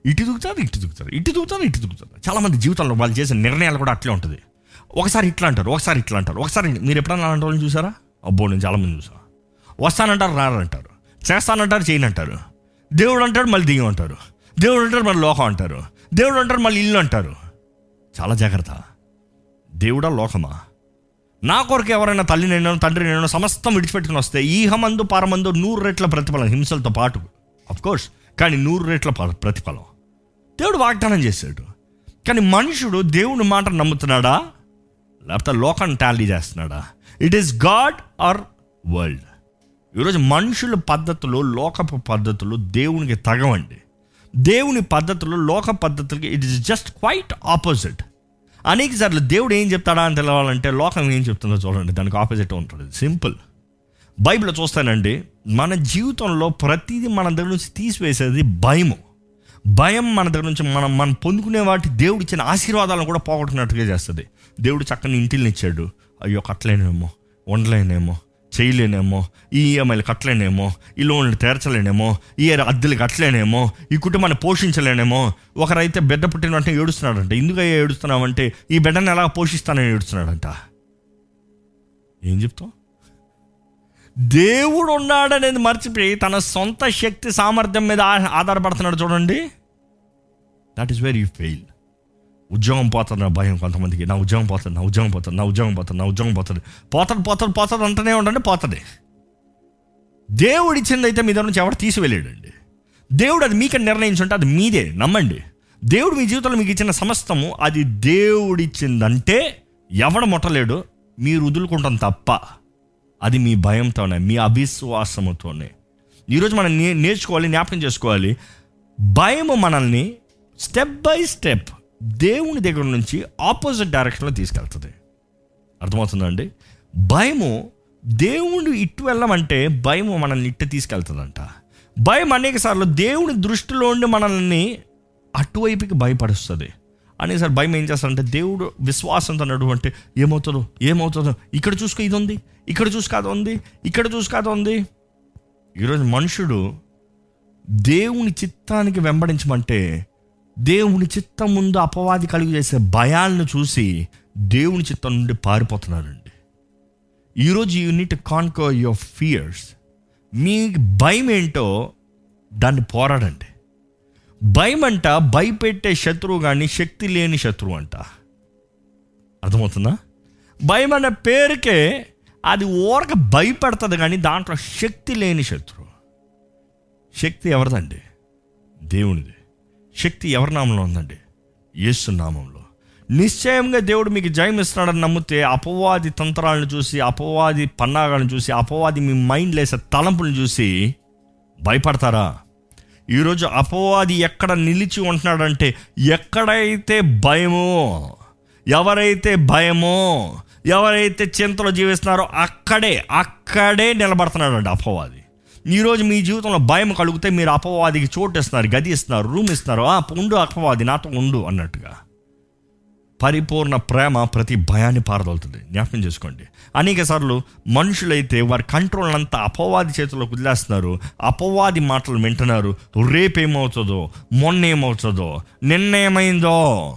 Speaker 1: ఇటు దూకుతారు ఇటు దిగుతారు ఇటు దిగుతారు ఇటు దూకుతారు చాలామంది జీవితంలో వాళ్ళు చేసే నిర్ణయాలు కూడా అట్లే ఉంటుంది. ఒకసారి ఇట్లా అంటారు ఒకసారి ఇట్లా అంటారు. ఒకసారి మీరు ఎప్పుడన్నా అలాంటి వాళ్ళని చూసారా? అబ్బో నేను చాలామంది చూసా. వస్తానంటారు రారంటారు. చేస్తానంటారు చేయనంటారు. దేవుడు అంటాడు మళ్ళీ దిగి అంటారు. దేవుడు అంటారు మళ్ళీ లోకం అంటారు. దేవుడు అంటారు మళ్ళీ ఇల్లు అంటారు. చాలా జాగ్రత్త. దేవుడా లోకమా? నా కొరకు ఎవరైనా తల్లి నేను తండ్రి నేను సమస్తం విడిచిపెట్టుకుని వస్తే ఈహమందు పారమందు నూరు రెట్ల ప్రతిఫలం హింసలతో పాటు. కోర్స్ కానీ నూరు రెట్ల ప్రతిఫలం. దేవుడు వాగ్దానం చేశాడు. కానీ మనుషుడు దేవుని మాట నమ్ముతున్నాడా? లేకపోతే లోకాన్ని టాలీ చేస్తున్నాడా? It is God or world ఈరోజు మనుషుల పద్ధతులు లోకపు పద్ధతులు దేవునికి తగవండి. దేవుని పద్ధతులు లోక పద్ధతులకి it is just quite opposite అనేక సార్లు దేవుడు ఏం చెప్తాడా అని తెలవాలంటే లోకం ఏం చెప్తుందో చూడండి దానికి ఆపోజిట్ ఉంటుంది. సింపుల్ బైబిల్లో చూస్తానండి మన జీవితంలో ప్రతిదీ మన దగ్గర నుంచి తీసివేసేది భయము. భయం మన దగ్గర నుంచి మనం మనం పొందుకునే వాటి దేవుడు ఇచ్చిన ఆశీర్వాదాలను కూడా పోగొట్టుకున్నట్టుగా చేస్తుంది. దేవుడు చక్కని ఇంటిని ఇచ్చాడు. అయ్యో కట్టలేనేమో ఉండలేనేమో. చేయలేనేమో ఈ ఈఎంఐలు కట్టలేనేమో ఈ లోన్లు తీర్చలేనేమో ఈ అద్దెలు కట్టలేనేమో ఈ కుటుంబాన్ని పోషించలేనేమో. ఒకరైతే బిడ్డ పుట్టిన వెంటనే ఏడుస్తున్నాడంట. ఎందుకయ్యా ఏడుస్తున్నావంటే ఈ బిడ్డను ఎలా పోషిస్తానని ఏడుస్తున్నాడంట. ఏం చెప్తావు? దేవుడు ఉన్నాడనేది మర్చిపోయి తన సొంత శక్తి సామర్థ్యం మీద ఆధారపడుతున్నాడు చూడండి. దట్ ఈస్ వెరీ ఫెయిల్ ఉద్యోగం పోతుంది భయం కొంతమందికి. నా ఉద్యోగం పోతుంది నా ఉద్యోగం పోతుంది నా ఉద్యోగం పోతుంది నా ఉద్యోగం పోతుంది పోతుంది పోతుంది పోతుంది అంటూనే ఉండండి పోతుంది దేవుడు ఇచ్చింది అయితే మీ దగ్గర నుంచి ఎవరు తీసివెళ్ళాడండి దేవుడు అది మీకని నిర్ణయించుంటే అది మీదే నమ్మండి. దేవుడు మీ జీవితంలో మీకు ఇచ్చిన సమస్తము అది దేవుడిచ్చిందంటే ఎవడ ముట్టలేడు మీరు వదులుకుంటాం తప్ప. అది మీ భయంతోనే మీ అవిశ్వాసముతోనే. ఈరోజు మనం నేర్చుకోవాలి జ్ఞాపకం చేసుకోవాలి. భయము మనల్ని స్టెప్ బై స్టెప్ దేవుని దగ్గర నుంచి ఆపోజిట్ డైరెక్షన్లో తీసుకెళ్తుంది. అర్థమవుతుందండి భయము దేవుడు ఇటు వెళ్ళమంటే భయము మనల్ని ఇట్టు తీసుకెళ్తుందంట. భయం అనేక సార్లు దేవుని దృష్టిలో ఉండి మనల్ని అటువైపుకి భయపడుస్తుంది అనేసారి భయం ఏం చేస్తారంటే దేవుడు విశ్వాసంతో నడువంటే ఏమవుతుందో ఏమవుతుందో ఇక్కడ చూసుకో ఇది ఉంది ఇక్కడ చూసుకోదు ఉంది ఇక్కడ చూసుకోదు ఉంది ఈరోజు మనుషుడు దేవుని చిత్తానికి వెంబడించమంటే దేవుని చిత్తం ముందు అపవాది కలుగు చేసే భయాలను చూసి దేవుని చిత్తం నుండి పారిపోతున్నారండి. ఈరోజు you need conquer your fears మీ భయం ఏంటో దాన్ని పోరాడండి. భయం అంట భయపెట్టే శత్రువు కానీ శక్తి లేని శత్రువు అంట. అర్థమవుతుందా? భయం అనే పేరుకే అది ఊరక భయపెడుతుంది కానీ దాంట్లో శక్తి లేని శత్రువు. శక్తి ఎవరిదండి? దేవునిది. శక్తి ఎవరి నామంలో ఉందండి? యేసు నామంలో. నిశ్చయంగా దేవుడు మీకు జయం ఇస్తున్నాడని నమ్మితే అపవాది తంత్రాలను చూసి అపవాది పన్నాగాలను చూసి అపవాది మీ మైండ్ లేసే తలంపులను చూసి భయపడతారా? ఈరోజు అపవాది ఎక్కడ నిలిచి ఉంటున్నాడంటే ఎక్కడైతే భయమో ఎవరైతే భయమో ఎవరైతే చింతలో జీవిస్తున్నారో అక్కడే అక్కడే నిలబడుతున్నాడండి అపవాది. ఈరోజు మీ జీవితంలో భయం కలిగితే మీరు అపవాదికి చోటు ఇస్తున్నారు గది ఇస్తున్నారు రూమ్ ఇస్తున్నారు ఉండు అపవాది నాతో ఉండు అన్నట్టుగా. పరిపూర్ణ ప్రేమ ప్రతి భయాన్ని పారదోలుతుంది. జ్ఞాపకం చేసుకోండి. అనేక సార్లు మనుషులైతే వారి కంట్రోల్ అంతా అపవాది చేతుల్లో వదిలేస్తున్నారు. అపవాది మాటలు వింటున్నారు. రేపేమవుతుందో మొన్న ఏమవుతుందో నిన్న ఏమైందో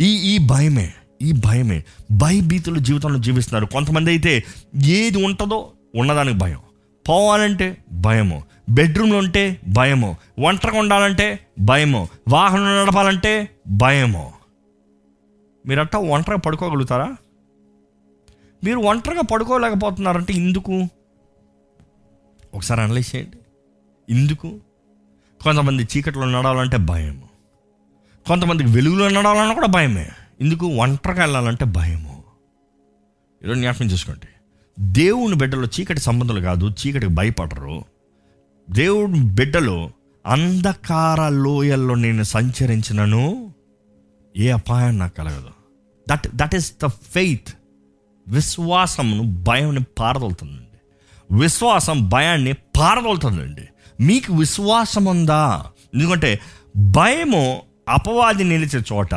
Speaker 1: ఈ ఈ భయమే ఈ భయమే. భయభీతులు జీవితంలో జీవిస్తున్నారు. కొంతమంది అయితే ఏది ఉంటుందో ఉన్నదానికి భయం. పోవాలంటే భయము. బెడ్రూమ్లో ఉంటే భయము. ఒంటరిగా ఉండాలంటే భయము. వాహనం నడపాలంటే భయము. మీరు అట్టా ఒంటరిగా పడుకోగలుగుతారా? మీరు ఒంటరిగా పడుకోలేకపోతున్నారంటే ఎందుకు? ఒకసారి అనలైజ్ చేయండి. ఎందుకు? కొంతమంది చీకట్లో నడవాలంటే భయము. కొంతమందికి వెలుగులో నడవాలన్నా కూడా భయమే. ఎందుకు? ఒంటరిగా వెళ్ళాలంటే భయము. ఈరోజు జ్ఞాపకం చేసుకోండి. దేవుని బిడ్డలో చీకటి సంబంధాలు కాదు చీకటికి భయపడరు. దేవుని బిడ్డలో అంధకార లోయల్లో నేను సంచరించినను ఏ అపాయం నాకు కలగదు. That that is the faith విశ్వాసమును భయాన్ని పారదోలుతుందండి. విశ్వాసం భయాన్ని పారదోలుతుందండి. మీకు విశ్వాసం ఉందా ఎందుకంటే భయము అపవాది నిలిచే చోట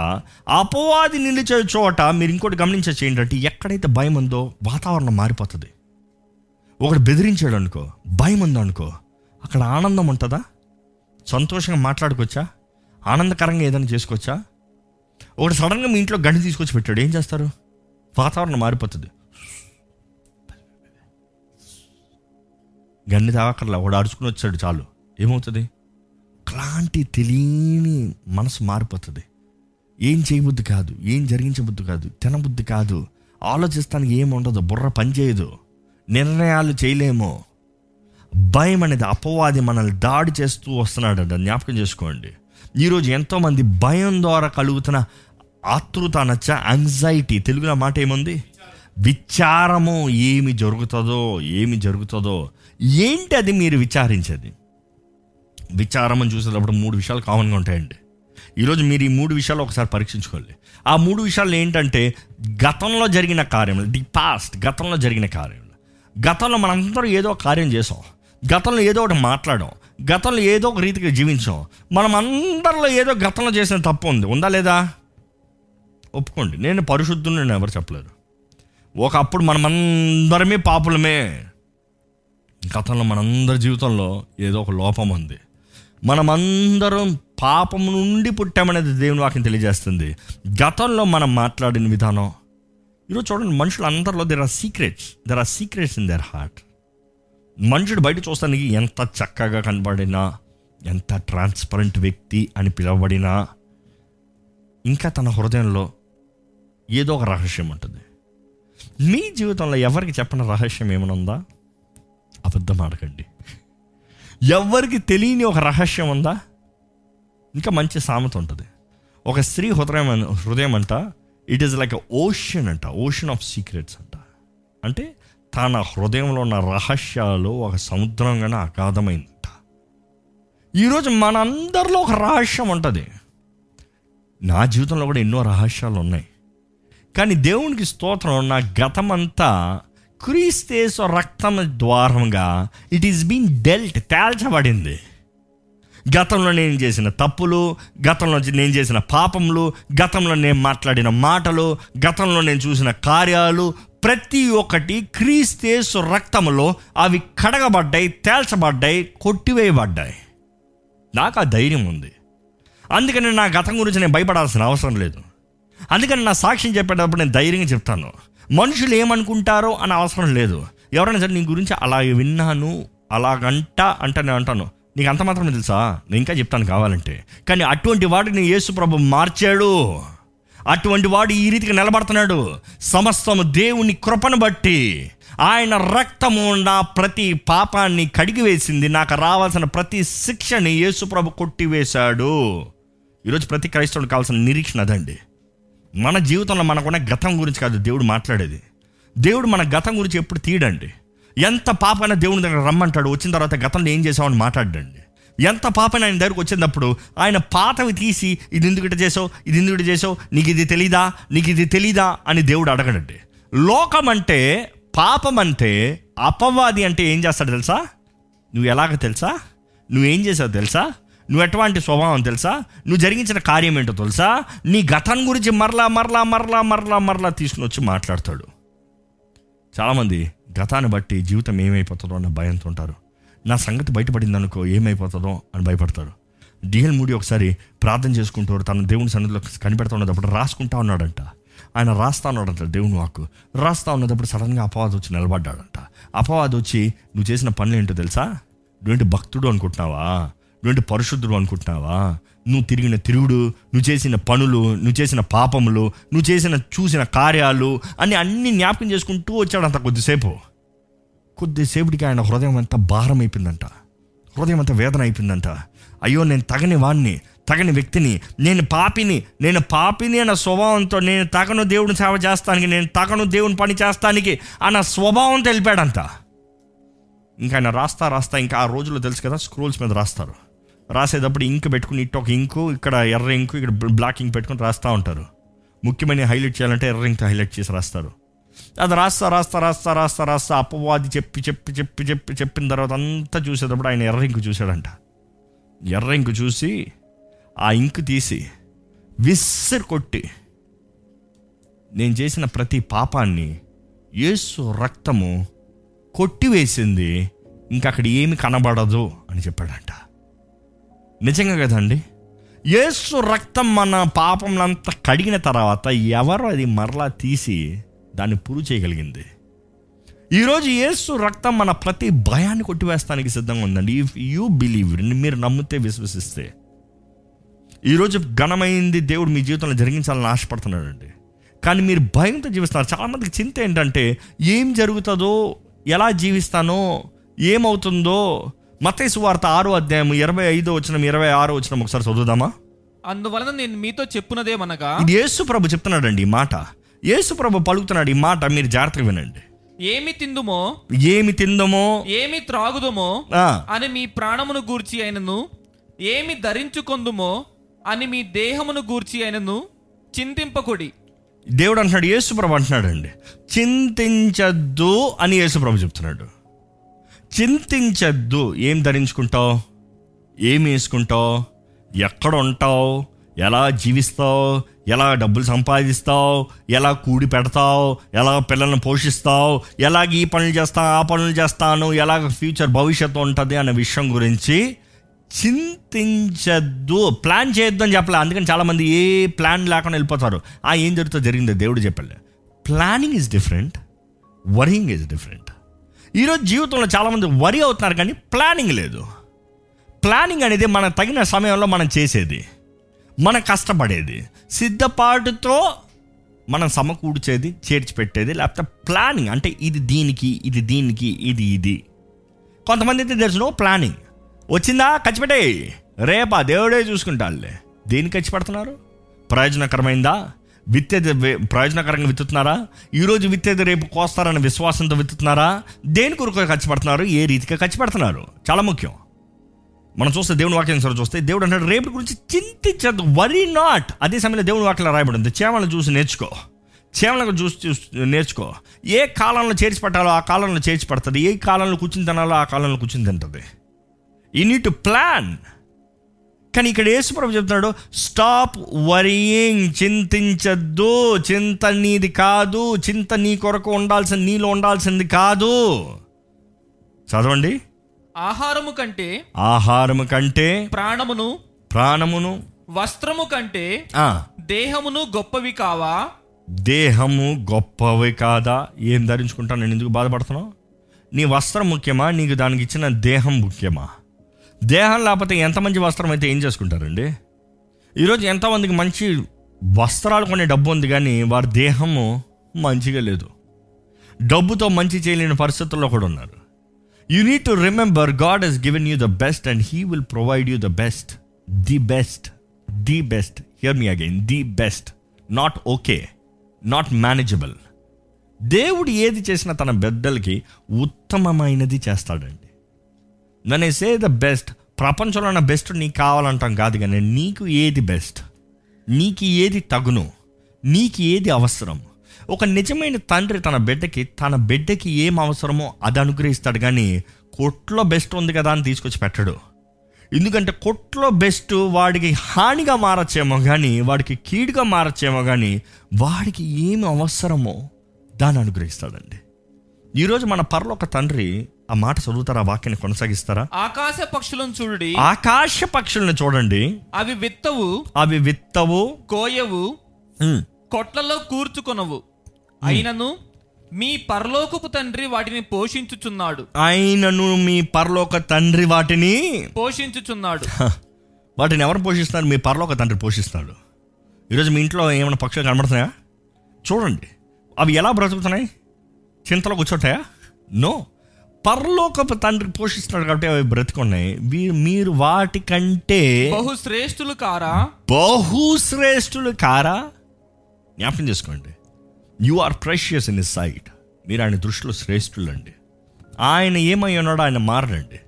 Speaker 1: అపవాది నిలిచే చోట మీరు ఇంకోటి గమనించచ్చు ఏంటంటే ఎక్కడైతే భయం ఉందో వాతావరణం మారిపోతుంది. ఒకటి బెదిరించాడు అనుకో భయం ఉందో అనుకో అక్కడ ఆనందం ఉంటుందా? సంతోషంగా మాట్లాడుకోవచ్చా? ఆనందకరంగా ఏదైనా చేసుకోవచ్చా? ఒకటి సడన్గా మీ ఇంట్లో గండి తీసుకొచ్చి పెట్టాడు ఏం చేస్తారు? వాతావరణం మారిపోతుంది. గండి తాగక్కర్లా ఒకడు అరుచుకుని వచ్చాడు చాలు. ఏమవుతుంది? అలాంటి తెలియని మనసు మారిపోతుంది. ఏం చేయబుద్ధి కాదు ఏం జరిగించబుద్ధి కాదు తినబుద్ధి కాదు ఆలోచిస్తానికి ఏం ఉండదు బుర్ర పనిచేయదు నిర్ణయాలు చేయలేము. భయం అనేది అపవాది మనల్ని దాడి చేస్తూ వస్తున్నాడు జ్ఞాపకం చేసుకోండి. ఈరోజు ఎంతోమంది భయం ద్వారా కలుగుతున్న ఆతృత అనొచ్చ యాంగ్జైటీ తెలుగులో మాట ఏముంది? విచారము ఏమి జరుగుతుందో ఏమి జరుగుతుందో ఏంటి అది మీరు విచారించేది? విచారం చూసేటప్పుడు మూడు విషయాలు కామన్గా ఉంటాయండి. ఈరోజు మీరు ఈ మూడు విషయాలు ఒకసారి పరీక్షించుకోవాలి ఆ మూడు విషయాలు ఏంటంటే గతంలో జరిగిన కార్యములు ది పాస్ట్ గతంలో జరిగిన కార్యములు. గతంలో మనందరూ ఏదో ఒక కార్యం చేసాం గతంలో ఏదో ఒకటి మాట్లాడాం. గతంలో ఏదో ఒక రీతిగా జీవించాం. మనం అందరిలో ఏదో గతంలో చేసిన తప్పు ఉంది. ఉందా లేదా? ఒప్పుకోండి. నేను పరిశుద్ధుని నేను ఎవరు చెప్పలేరు. ఒకప్పుడు మనమందరమే పాపులమే. గతంలో మనందరి జీవితంలో ఏదో ఒక లోపం ఉంది. మనమందరం పాపం నుండి పుట్టామనేది దేవుని వాక్యం తెలియజేస్తుంది. గతంలో మనం మాట్లాడిన విధానం ఈరోజు చూడండి మనుషులు అందరిలో there are secrets there are secrets in their heart మనుషుడు బయట చూస్తానికి ఎంత చక్కగా కనబడినా ఎంత ట్రాన్స్పరెంట్ వ్యక్తి అని పిలువబడినా ఇంకా తన హృదయంలో ఏదో ఒక రహస్యం ఉంటుంది. మీ జీవితంలో ఎవరికి చెప్పిన రహస్యం ఏమైనా ఉందా? అబద్ధం ఆడకండి. ఎవరికి తెలియని ఒక రహస్యం ఉందా? ఇంకా మంచి సామెత ఉంటుంది. ఒక స్త్రీ హృదయం హృదయం అంట ఇట్ ఈస్ లైక్ ఓషన్ అంట ఓషన్ ఆఫ్ సీక్రెట్స్ అంట. అంటే తన హృదయంలో ఉన్న రహస్యాలు ఒక సముద్రంగానే అగాధమైందంట. ఈరోజు మనందరిలో ఒక రహస్యం ఉంటుంది. నా జీవితంలో కూడా ఎన్నో రహస్యాలు ఉన్నాయి. కానీ దేవునికి స్తోత్రం నా గతమంతా క్రీస్తేసు రక్తం ద్వారంగా ఇట్ ఈస్ బీన్ డెల్ట్ తేల్చబడింది. గతంలో నేను చేసిన తప్పులు గతంలో నేను చేసిన పాపములు గతంలో నేను మాట్లాడిన మాటలు గతంలో నేను చూసిన కార్యాలు ప్రతి ఒక్కటి క్రీస్తేసు రక్తంలో అవి కడగబడ్డాయి తేల్చబడ్డాయి కొట్టివేయబడ్డాయి. నాకు ఆ ధైర్యం ఉంది. అందుకని నా గతం గురించి నేను భయపడాల్సిన అవసరం లేదు. అందుకని నా సాక్ష్యం చెప్పేటప్పుడు నేను ధైర్యంగా చెప్తాను. మనుషులు ఏమనుకుంటారో అని అవసరం లేదు. ఎవరైనా సరే నీ గురించి అలా విన్నాను అలాగంట అంటే నేను అంటాను. నీకు అంత మాత్రమే తెలుసా? నేను ఇంకా చెప్తాను కావాలంటే. కానీ అటువంటి వాడిని యేసు ప్రభు మార్చాడు. అటువంటి వాడు ఈ రీతిగా నిలబడుతున్నాడు. సమస్తము దేవుని కృపను బట్టి ఆయన రక్తము నా ప్రతి పాపాన్ని కడిగివేసింది. నాకు రావాల్సిన ప్రతి శిక్షని యేసుప్రభు కొట్టివేశాడు. ఈరోజు ప్రతి క్రైస్తవుడు కావాల్సిన నిరీక్షణ అదండి. మన జీవితంలో మనకున్న గతం గురించి కాదు దేవుడు మాట్లాడేది. దేవుడు మన గతం గురించి ఎప్పుడు తీయడండి. ఎంత పాపైనా దేవుని దగ్గర రమ్మంటాడు వచ్చిన తర్వాత గతంలో ఏం చేసామని మాట్లాడండి ఎంత పాపని ఆయన దగ్గరకు వచ్చినప్పుడు ఆయన పాతవి తీసి ఇది ఎందుకు చేసావు? ఇది ఎందుకు చేసావు? నీకు ఇది తెలీదా? నీకు ఇది తెలీదా? అని దేవుడు అడగడండి. లోకం అంటే పాపం అంటే అపవాది అంటే ఏం చేస్తాడు తెలుసా? నువ్వు ఎలాగ తెలుసా? నువ్వేం చేసావు తెలుసా? నువ్వు ఎటువంటి స్వభావం తెలుసా? నువ్వు జరిగించిన కార్యం ఏంటో తెలుసా? నీ గతం గురించి మరలా మరలా మరలా మరలా మరలా తీసుకుని వచ్చి మాట్లాడతాడు. చాలామంది గతాన్ని బట్టి జీవితం ఏమైపోతుందో అన్న భయంతో ఉంటారు. నా సంగతి బయటపడింది అనుకో ఏమైపోతుందో అని భయపడతారు. డిఎల్ మూడి ఒకసారి ప్రార్థన చేసుకుంటారు తన దేవుని సన్నిధిలో కనిపెడతా ఉన్నప్పుడు రాసుకుంటా ఉన్నాడంట. ఆయన రాస్తా ఉన్నాడంట దేవుని వాక్కు. రాస్తా ఉన్నప్పుడు సడన్గా అపవాదం వచ్చి నిలబడ్డాడంట. అపవాదం వచ్చి నువ్వు చేసిన పనులు ఏంటో తెలుసా? నువ్వేంటి భక్తుడు అనుకుంటున్నావా? నువ్వు పరిశుద్ధుడు అనుకుంటున్నావా? నువ్వు తిరిగిన తిరుగుడు నువ్వు చేసిన పనులు నువ్వు చేసిన పాపములు నువ్వు చేసిన చూసిన కార్యాలు అని అన్ని జ్ఞాపకం చేసుకుంటూ వచ్చాడంట కొద్దిసేపు. కొద్దిసేపుటికి ఆయన హృదయం అంతా భారం అయిపోయిందంట. హృదయం అంతా వేదన అయిపోయిందంట. అయ్యో నేను తగని వాణ్ణి తగని వ్యక్తిని నేను పాపిని నేను పాపిని అన్న స్వభావంతో నేను తగను దేవుని సేవ చేస్తానికి నేను తగను దేవుని పని చేస్తానికి అన్న స్వభావం తెలిపాడంట. ఇంకా ఆయన రాస్తా రాస్తా ఇంకా ఆ రోజుల్లో తెలుసు కదా స్క్రోల్స్ మీద రాస్తారు. రాసేటప్పుడు ఇంక్ పెట్టుకుని ఇటు ఒక ఇంకు ఇక్కడ ఎర్ర ఇంకు ఇక్కడ బ్లాక్ ఇంక్ పెట్టుకుని రాస్తూ ఉంటారు. ముఖ్యమైన హైలైట్ చేయాలంటే ఎర్ర ఇంక్ హైలైట్ చేసి రాస్తారు. అది రాస్తా రాస్తా రాస్తా రాస్తా రాస్తా అపవాది చెప్పి చెప్పి చెప్పి చెప్పి చెప్పిన తర్వాత అంతా చూసేటప్పుడు ఆయన ఎర్ర ఇంకు చూశాడంట. ఎర్ర ఇంకు చూసి ఆ ఇంకు తీసి విసిరి కొట్టి నేను చేసిన ప్రతి పాపాన్ని యేసు రక్తము కొట్టివేసింది ఇంకా అక్కడ ఏమి కనబడదు అని చెప్పాడంట. నిజంగా కదండి? యేసు రక్తం మన పాపంలంతా కడిగిన తర్వాత ఎవరు అది మరలా తీసి దాన్ని పురు చేయగలిగింది? ఈరోజు యేసు రక్తం మన ప్రతి భయాన్ని కొట్టివేస్తానికి సిద్ధంగా ఉందండి. ఇఫ్ యూ బిలీవ్ మీరు నమ్మితే విశ్వసిస్తే. ఈరోజు ఘనమైంది దేవుడు మీ జీవితంలో జరిగించాలని ఆశపడుతున్నాడండి. కానీ మీరు భయంతో జీవిస్తున్నారు. చాలామందికి చింత ఏంటంటే ఏం జరుగుతుందో ఎలా జీవిస్తానో ఏమవుతుందో మతేసు వార్త ఆరో అధ్యాయం ఇరవై ఐదో వచ్చిన ఇరవై ఆరో వచ్చిన ఒకసారి చదువుదామా?
Speaker 2: అందువలన నేను మీతో చెప్పున్నదేమనగా
Speaker 1: ఇది యేసు ప్రభు చెప్తున్నాడండి ఈ మాట. యేసు ప్రభు పలుకుతున్నాడు ఈ మాట మీరు జాగ్రత్తగా వినండి.
Speaker 2: ఏమి తిందుమో
Speaker 1: ఏమి తిందమో
Speaker 2: ఏమి త్రాగుదుమో అని మీ ప్రాణమును గూర్చి అయినను ఏమి ధరించుకొందుమో అని మీ దేహమును గూర్చి అయినను చింతింపకుడి.
Speaker 1: దేవుడు అంటున్నాడు యేసుప్రభు అంటున్నాడు అండి చింతించద్దు అని యేసుప్రభు చెప్తున్నాడు. చింతించద్దు. ఏం ధరించుకుంటావు? ఏం వేసుకుంటావు? ఎక్కడ ఉంటావు? ఎలా జీవిస్తావు? ఎలా డబ్బులు సంపాదిస్తావు? ఎలా కూడి పెడతావు? ఎలా పిల్లల్ని పోషిస్తావు? ఎలాగ ఈ పనులు చేస్తాను ఆ పనులు చేస్తాను? ఎలాగ ఫ్యూచర్ భవిష్యత్తు ఉంటుంది అనే విషయం గురించి చింతించద్దు. ప్లాన్ చేయొద్దు అని చెప్పలే. అందుకని చాలామంది ఏ ప్లాన్ లేకుండా వెళ్ళిపోతారు. ఆ ఏం జరుగుతుందో జరిగిందో దేవుడు చెప్పలే. Planning is different worrying is different ఈరోజు జీవితంలో చాలామంది వరి అవుతున్నారు కానీ ప్లానింగ్ లేదు. ప్లానింగ్ అనేది మన తగిన సమయంలో మనం చేసేది. మనం కష్టపడేది. సిద్ధపాటుతో మనం సమకూర్చేది చేర్చి పెట్టేది లేకపోతే ప్లానింగ్ అంటే ఇది దీనికి ఇది దీనికి ఇది ఇది. కొంతమంది అయితే దర్స్ నో ప్లానింగ్ వచ్చిందా? ఖర్చు పెట్టేయి. రేపా? దేవుడే చూసుకుంటారులే దేనికి ఖర్చు పెడుతున్నారు? ప్రయోజనకరమైందా? విత్తేది ప్రయోజనకరంగా విత్తుతున్నారా? ఈరోజు విత్తేది రేపు కోస్తారన్న విశ్వాసంతో విత్తుతున్నారా? దేని కొరకు ఖర్చు పెడుతున్నారు? ఏ రీతిగా ఖర్చు పెడుతున్నారు? చాలా ముఖ్యం. మనం చూస్తే దేవుని వాక్యం సరే చూస్తే దేవుడు అంటాడు రేపు గురించి చింతించదు వరీ నాట్ అదే సమయంలో దేవుని వాక్యం రాయబడింది చేమలను చూసి నేర్చుకో. చేమలకు చూసి చూసి నేర్చుకో. ఏ కాలంలో చేర్చి పెట్టాలో ఆ కాలంలో చేర్చి పడుతుంది. ఏ కాలంలో కూర్చుని తినాలో ఆ కాలంలో కూర్చుని తింటుంది. ఈ నీడ్ టు ప్లాన్ కానీ ఇక్కడ యేసుప్రభు చెప్తున్నాడు స్టాప్ వరియింగ్ చింతించద్దు. చింత నీది కాదు. చింత నీ కొరకు ఉండాల్సిన నీలో ఉండాల్సింది కాదు. చదవండి.
Speaker 2: ఆహారము కంటే
Speaker 1: ఆహారము కంటే
Speaker 2: ప్రాణమును
Speaker 1: ప్రాణమును
Speaker 2: వస్త్రము కంటే దేహమును గొప్పవి కావా?
Speaker 1: దేహము గొప్పవి కాదా? ఏం ధరించుకుంటాను నేను ఎందుకు బాధపడుతున్నావు? నీ వస్త్రం ముఖ్యమా? నీకు దానికి ఇచ్చిన దేహం ముఖ్యమా? దేహం లేకపోతే ఎంత మంచి వస్త్రం అయితే ఏం చేసుకుంటారండి? ఈరోజు ఎంతమందికి మంచి వస్త్రాలు కొనే డబ్బు ఉంది కానీ వారి దేహము మంచిగా లేదు. డబ్బుతో మంచి చేయలేని పరిస్థితుల్లో కూడా ఉన్నారు. You need to remember God he's given you the best and he will provide you the best the best the best hear me again the best not okay not manageable దేవుడు ఏది చేసినా తన బిడ్డలకి ఉత్తమమైనది చేస్తాడండి. నన్ను సే ద బెస్ట్ ప్రపంచంలో ఉన్న బెస్ట్ నీకు కావాలంటాం కాదు కానీ నీకు ఏది బెస్ట్ నీకు ఏది తగును? నీకు ఏది అవసరం? ఒక నిజమైన తండ్రి తన బిడ్డకి తన బిడ్డకి ఏం అవసరమో అది అనుగ్రహిస్తాడు కానీ కొట్లో బెస్ట్ ఉంది కదా అని తీసుకొచ్చి పెట్టడు. ఎందుకంటే కొట్లో బెస్ట్ వాడికి హానిగా మారచ్చేమో కానీ వాడికి కీడుగా మారచ్చేమో కానీ వాడికి ఏమి అవసరమో దాన్ని అనుగ్రహిస్తాడండి. ఈరోజు మన పరలోక తండ్రి ఆ మాట చదువుతారా? వాక్యాన్ని కొనసాగిస్తారా?
Speaker 2: ఆకాశ పక్షులను చూడుడి.
Speaker 1: ఆకాశ పక్షుల్ని చూడండి.
Speaker 2: అవి విత్తవు
Speaker 1: అవి విత్తవు.
Speaker 2: కోయవు కొట్లలో కూర్చుకొనవు. అయినను మీ పరలోకపు తండ్రి వాటిని పోషించుచున్నాడు.
Speaker 1: ఆయనను మీ పరలోక తండ్రి వాటిని
Speaker 2: పోషించుచున్నాడు.
Speaker 1: వాటిని ఎవరు పోషిస్తున్నారు మీ పరలోక తండ్రి పోషిస్తాడు. ఈరోజు మీ ఇంట్లో ఏమైనా పక్షులు కనబడుతున్నాయా? చూడండి. అవి ఎలా బ్రతుకుతున్నాయి? చింతలో కూర్చోటాయా? నో. పరలోకపు తండ్రి పోషిస్తున్నాడు కాబట్టి అవి బ్రతుకున్నాయి. మీరు వాటికంటే
Speaker 2: బహు శ్రేష్ఠులు కారా?
Speaker 1: బహుశ్రేష్ఠులు కారా? జ్ఞాపకం చేసుకోండి. You are precious in his sight. మీరు ఆయన దృష్టిలో శ్రేష్ఠులండి. ఆయన ఏమై ఉన్నాడో ఆయన మారడండి.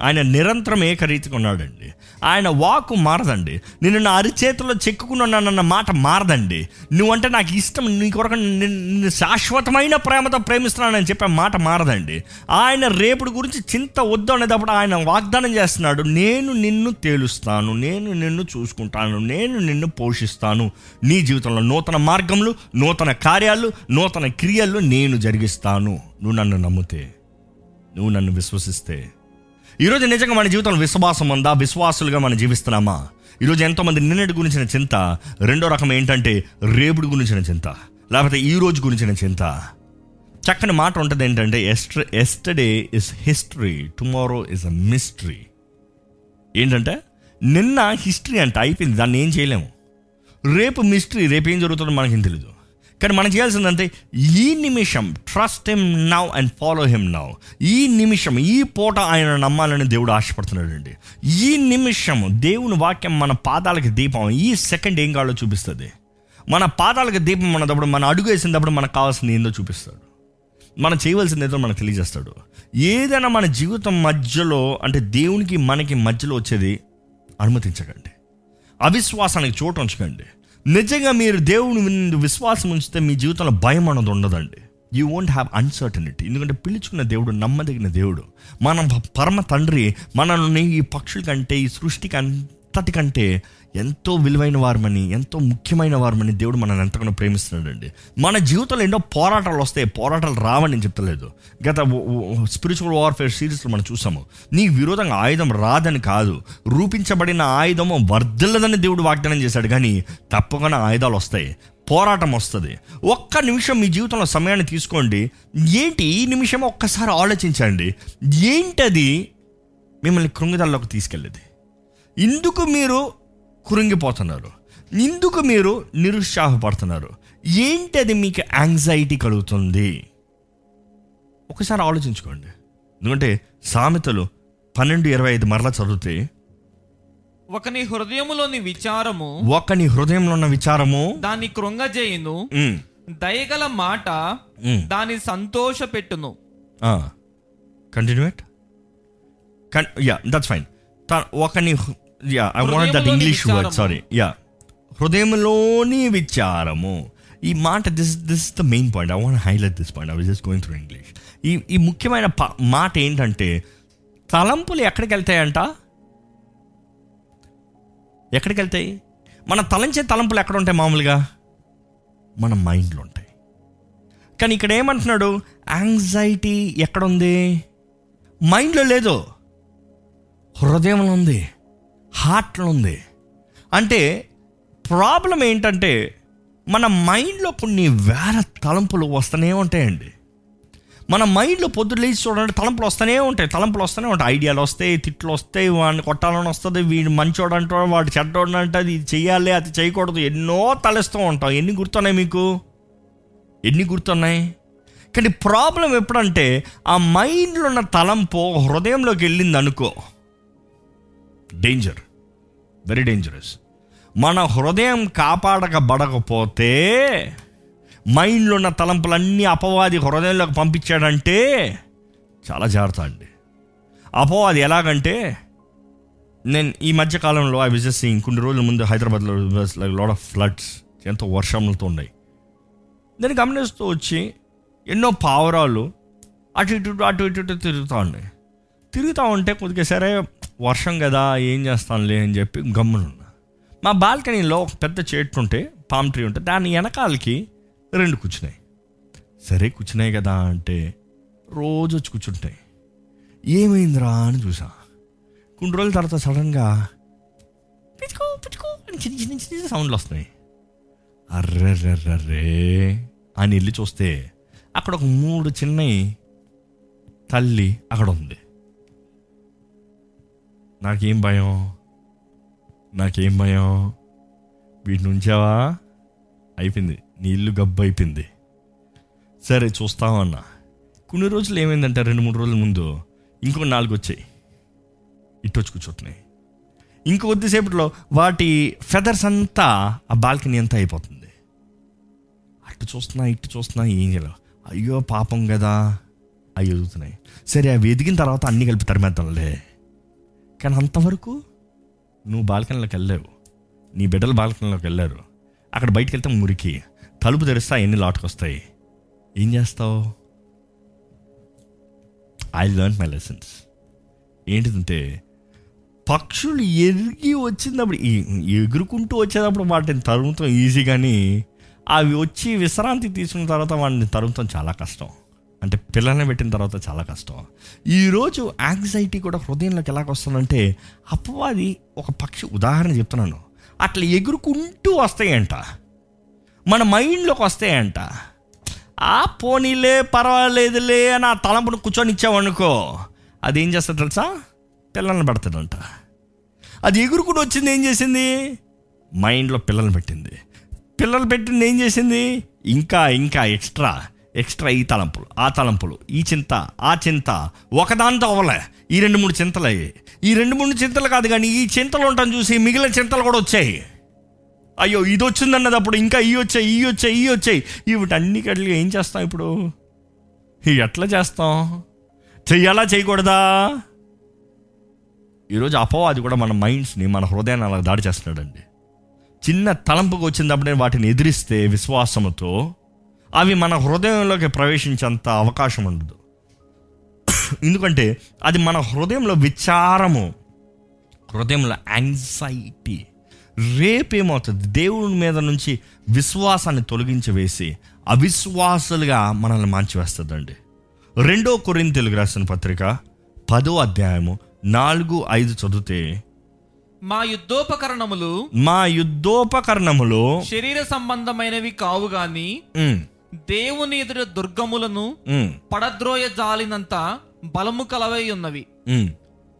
Speaker 1: ఆయన నిరంతరం ఏకరీతిగా ఉన్నాడండి. ఆయన వాకు మారదండి. నేను నా అరిచేతిలో చెక్కుకున్నానన్న మాట మారదండి. నువ్వంటే నాకు ఇష్టం నీ కొరకు నిన్ను శాశ్వతమైన ప్రేమతో ప్రేమిస్తున్నానని చెప్పే మాట మారదండి. ఆయన రేపుడు గురించి చింత వద్దు అనేటప్పుడు ఆయన వాగ్దానం చేస్తున్నాడు. నేను నిన్ను తేలుస్తాను నేను నిన్ను చూసుకుంటాను నేను నిన్ను పోషిస్తాను. నీ జీవితంలో నూతన మార్గములు నూతన కార్యాలు నూతన క్రియలు నేను జరిగిస్తాను. నువ్వు నన్ను నమ్మితే నువ్వు నన్ను విశ్వసిస్తే ఈరోజు నిజంగా మన జీవితంలో విశ్వాసం ఉందా? విశ్వాసులుగా మనం జీవిస్తున్నామా? ఈరోజు ఎంతోమంది నిన్నటి గురించిన చింత రెండో రకం ఏంటంటే రేపుడు గురించిన చింత లేకపోతే ఈ రోజు గురించిన చింత. చక్కని మాట ఉంటుంది ఏంటంటే ఎస్ట్ర yesterday is history tomorrow is a mystery ఏంటంటే నిన్న హిస్టరీ అంటే అయిపోయింది దాన్ని ఏం చేయలేము. రేపు మిస్టరీ రేపు ఏం జరుగుతుందో మనకేం తెలియదు కానీ మనం చేయాల్సిందంటే ఈ నిమిషం trust him now and follow him now ఈ నిమిషం ఈ పూట ఆయన నమ్మాలని దేవుడు ఆశపడుతున్నాడండి. ఈ నిమిషం దేవుని వాక్యం మన పాదాలకి దీపం ఈ సెకండ్ ఏం కావాలో చూపిస్తుంది. మన పాదాలకి దీపం ఉన్నప్పుడు మన అడుగు వేసినప్పుడు మనకు కావాల్సింది ఏందో చూపిస్తాడు. మనం చేయవలసింది ఏదో మనకు తెలియజేస్తాడు. ఏదైనా మన జీవితం మధ్యలో అంటే దేవునికి మనకి మధ్యలో వచ్చేది అనుమతించకండి. అవిశ్వాసానికి చోటు ఉంచకండి. నిజంగా మీరు దేవుని విశ్వాసం ఉంచితే మీ జీవితంలో భయం అన్నది ఉండదండి. యూ వోంట్ హ్యావ్ అన్సర్టనిటీ ఎందుకంటే పిలుచుకున్న దేవుడు నమ్మదగిన దేవుడు. మన పరమ తండ్రి మనల్ని ఈ పక్షుల కంటే ఈ సృష్టికి అంతటి కంటే ఎంతో విలువైన వారమని ఎంతో ముఖ్యమైన వారమని దేవుడు మనల్ని ఎంతగానో ప్రేమిస్తున్నాడండి. మన జీవితంలో ఎన్నో పోరాటాలు వస్తాయి పోరాటాలు రావని నేను చెప్తలేదు. గత స్పిరిచువల్ వార్ఫేర్ సిరీస్లో మనం చూసాము. నీ విరోధంగా ఆయుధం రాదని కాదు రూపించబడిన ఆయుధము వర్ధిల్లదని దేవుడు వాగ్దానం చేశాడు. కానీ తప్పకుండా ఆయుధాలు వస్తాయి పోరాటం వస్తుంది. ఒక్క నిమిషం మీ జీవితంలో సమయాన్ని తీసుకోండి. ఏంటి ఈ నిమిషం ఒక్కసారి ఆలోచించండి. ఏంటది మిమ్మల్ని కృంగిదల్లోకి తీసుకెళ్ళేది? ఇందుకు మీరు కృంగిపోతున్నారు ఇందుకు మీరు నిరుత్సాహపడుతున్నారు. ఏంటి అది మీకు యాంగ్జైటీ కలుగుతుంది? ఒకసారి ఆలోచించుకోండి. ఎందుకంటే సామెతలు పన్నెండు ఇరవై ఐదు మరలా చదివితే
Speaker 2: ఒకని హృదయములోని విచారము
Speaker 1: ఒకని హృదయంలో ఉన్న విచారము
Speaker 2: దాన్ని కృంగజేయును దయగల మాట దాన్ని సంతోష పెట్టును.
Speaker 1: ఆ, కంటిన్యూ ఇట్ కన్ యా దట్స్ ఫైన్ ఒకని yeah I want that English word. Sorry yeah హృదయంలోని విచారము. ఈ మాట this this the main point I want highlight this point I was just going through English ఈ ఈ ముఖ్యమైన మాట ఏంటంటే తలంపులు ఎక్కడికి వెళ్తాయంట ఎక్కడికి వెళ్తాయి మన తలంచే తలంపులు ఎక్కడ ఉంటాయి మామూలుగా? మన మైండ్లో ఉంటాయి. కానీ ఇక్కడ ఏమంటున్నాడు? యాంగ్జైటీ ఎక్కడుంది? మైండ్లో లేదు. హృదయంలో ఉంది. హార్ట్లో ఉంది. అంటే ప్రాబ్లం ఏంటంటే మన మైండ్లో కొన్ని వేల తలంపులు వస్తూనే ఉంటాయండి. మన మైండ్లో పొద్దున్న లేచి చూడండి తలంపులు వస్తూనే ఉంటాయి. తలంపులు వస్తూనే ఉంటాయి. ఐడియాలు వస్తాయి తిట్లు వస్తాయి వాడిని కొట్టాలని వస్తుంది వీడు మంచోడు అంటాడు వాడు చెడ్డోడు అంటే ఇది చేయాలి అది చేయకూడదు ఎన్నో తలెస్తూ ఉంటాం. ఎన్ని గుర్తున్నాయి మీకు? ఎన్ని గుర్తున్నాయి? కానీ ప్రాబ్లం ఎప్పుడంటే ఆ మైండ్లో ఉన్న తలంపు హృదయంలోకి వెళ్ళింది అనుకో డేంజర్ వెరీ డేంజరస్ మన హృదయం కాపాడకబడకపోతే మైండ్లో ఉన్న తలంపులన్నీ అపవాది హృదయంలోకి పంపించాడంటే చాలా జాగ్రత్త అండి. అపవాది ఎలాగంటే నేను ఈ మధ్యకాలంలో ఐ విజెస్ కొన్ని రోజుల ముందు హైదరాబాద్లో లాడ్ ఆఫ్ ఫ్లడ్స్ ఎంతో వర్షములతో ఉన్నాయి. నేను గమనిస్తూ వచ్చి ఎన్నో పావురాలు అటు ఇటు అటు ఇటు ఇటు తిరుగుతూ ఉన్నాయి. తిరుగుతూ ఉంటే కొద్దిగా సరే వర్షం కదా ఏం చేస్తానులే అని చెప్పి గమ్మునున్నా. మా బాల్కనీలో ఒక పెద్ద చెట్టు ఉంటే పామ్ ట్రీ ఉంటే దాని వెనకాలకి రెండు కూర్చున్నాయి. సరే కూర్చున్నాయి కదా అంటే రోజు వచ్చి కూర్చుంటాయి. ఏమైందిరా అని చూసా. కొన్ని రోజుల తర్వాత సడన్గా పిచ్చుకో పిచ్చుకో అని చిన్న చిన్న చిన్న సౌండ్లు వస్తున్నాయి. అర్రర్రర్రే అని వెళ్ళి చూస్తే అక్కడ ఒక మూడు చిన్నవి తల్లి అక్కడ ఉంది. నాకేం భయం? నాకేం భయం? వీటిని ఉంచావా అయిపోయింది. నీళ్ళు గబ్బు అయిపోయింది. సరే చూస్తామన్నా కొన్ని రోజులు ఏమైందంటే? రెండు మూడు రోజుల ముందు. ఇంకో నాలుగు వచ్చాయి. ఇటు వచ్చి కూర్చుంటున్నాయి ఇంకో కొద్దిసేపట్లో వాటి ఫెదర్స్ అంతా ఆ బాల్కనీ అంతా అయిపోతుంది. అటు చూస్తున్నా ఇటు చూస్తున్నా ఏం చేయలేవు అయ్యో పాపం కదా. అవి ఎదుగుతున్నాయి సరే అవి ఎదిగిన తర్వాత అన్ని కలిపి తరిమేద్దాంలే. కానీ అంతవరకు నువ్వు బాల్కనీలోకి వెళ్ళలేవు. నీ బిడ్డలు బాల్కనీలోకి వెళ్ళారు. అక్కడ బయటకు వెళ్తే మురికి తలుపు తెరిస్తే అవన్నీ లాటుకొస్తాయి. ఏం చేస్తావు? ఐ లెర్న్ మై లెసన్స్ ఏంటిదంటే పక్షులు ఎరిగి వచ్చినప్పుడు ఎగురుకుంటూ వచ్చేటప్పుడు వాటిని తరుముతాం ఈజీ కానీ అవి వచ్చి విశ్రాంతి తీసుకున్న తర్వాత వాటిని తరుముతాం చాలా కష్టం. అంటే పిల్లల్ని పెట్టిన తర్వాత చాలా కష్టం. ఈరోజు యాంగ్జైటీ కూడా హృదయంలోకి ఎలాగ వస్తుందంటే అపవాది ఒక పక్షి ఉదాహరణ చెప్తున్నాను. అట్లా ఎగురుకుంటూ వస్తాయంట. మన మైండ్లోకి వస్తాయంట. ఆ పోనీలే పర్వాలేదులే అని ఆ తలంపును కూర్చొని ఇచ్చామనుకో అది ఏం చేస్తుంది తెలుసా? పిల్లల్ని పెడతాడంట అది ఎగురుకుని వచ్చింది ఏం చేసింది? మైండ్లో పిల్లల్ని పెట్టింది. పిల్లలు పెట్టింది ఏం చేసింది? ఇంకా ఇంకా ఎక్స్ట్రా ఎక్స్ట్రా ఈ తలంపులు ఆ తలంపులు ఈ చింత ఆ చింత. ఒకదాంతో అవ్వలే. ఈ రెండు మూడు చింతలు. అయ్యాయి ఈ రెండు మూడు చింతలు కాదు కానీ ఈ చింతలు ఉంటాను చూసి మిగిలిన చింతలు కూడా వచ్చాయి. అయ్యో ఇది వచ్చిందన్నది అప్పుడు ఇంకా ఈ వచ్చాయి ఈ వచ్చాయి ఈ వచ్చాయి. వీటన్ని కట్లు ఏం చేస్తాం ఇప్పుడు? ఎట్లా చేస్తాం? చెయ్యాలా చేయకూడదా? ఈరోజు అపవాది కూడా మన మైండ్స్ని మన హృదయాన్ని అలా దాడి చేస్తున్నాడండి. చిన్న తలంపుకు వచ్చినప్పుడే వాటిని ఎదిరిస్తే విశ్వాసంతో అవి మన హృదయంలోకి ప్రవేశించేంత అవకాశం ఉండదు. ఎందుకంటే అది మన హృదయంలో విచారము హృదయంలో యాంగ్జైటీ రేపేమవుతుంది దేవుని మీద నుంచి విశ్వాసాన్ని తొలగించి వేసి అవిశ్వాసులుగా మనల్ని మార్చివేస్తుందండి. రెండో కొరిన్ తెలుగు రాసిన పత్రిక పదో అధ్యాయము నాలుగు ఐదు చదివితే
Speaker 2: మా యుద్ధోపకరణములు
Speaker 1: మా యుద్ధోపకరణములో
Speaker 2: శరీర సంబంధమైనవి కావు గాని దేవుని ఎదుట దుర్గములను పడద్రోయ జాలినంత బలము కలవై ఉన్నవి.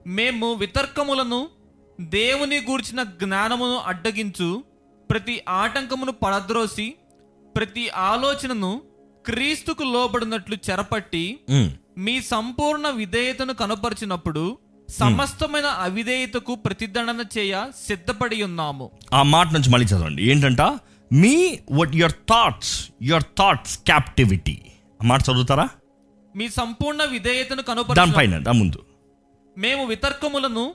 Speaker 2: మేము. వితర్కములను దేవుని గూర్చిన జ్ఞానమును అడ్డగించు ప్రతి ఆటంకమును పడద్రోసి ప్రతి ఆలోచనను క్రీస్తుకు లోబడినట్లు చెరపట్టి. మీ సంపూర్ణ విధేయతను కనపరిచినప్పుడు సమస్తమైన అవిధేయతకు ప్రతిదండన చేయ సిద్ధపడి ఉన్నాము.
Speaker 1: ఆ మాట నుంచి మళ్ళీ చదవండి. ఏంటంట? మీ what your thoughts your thoughts captivity మాట చదువుతారా?
Speaker 2: మీ సంపూర్ణ విధేయతను
Speaker 1: దానిపైన దా ముందు.
Speaker 2: మేము వితర్కములను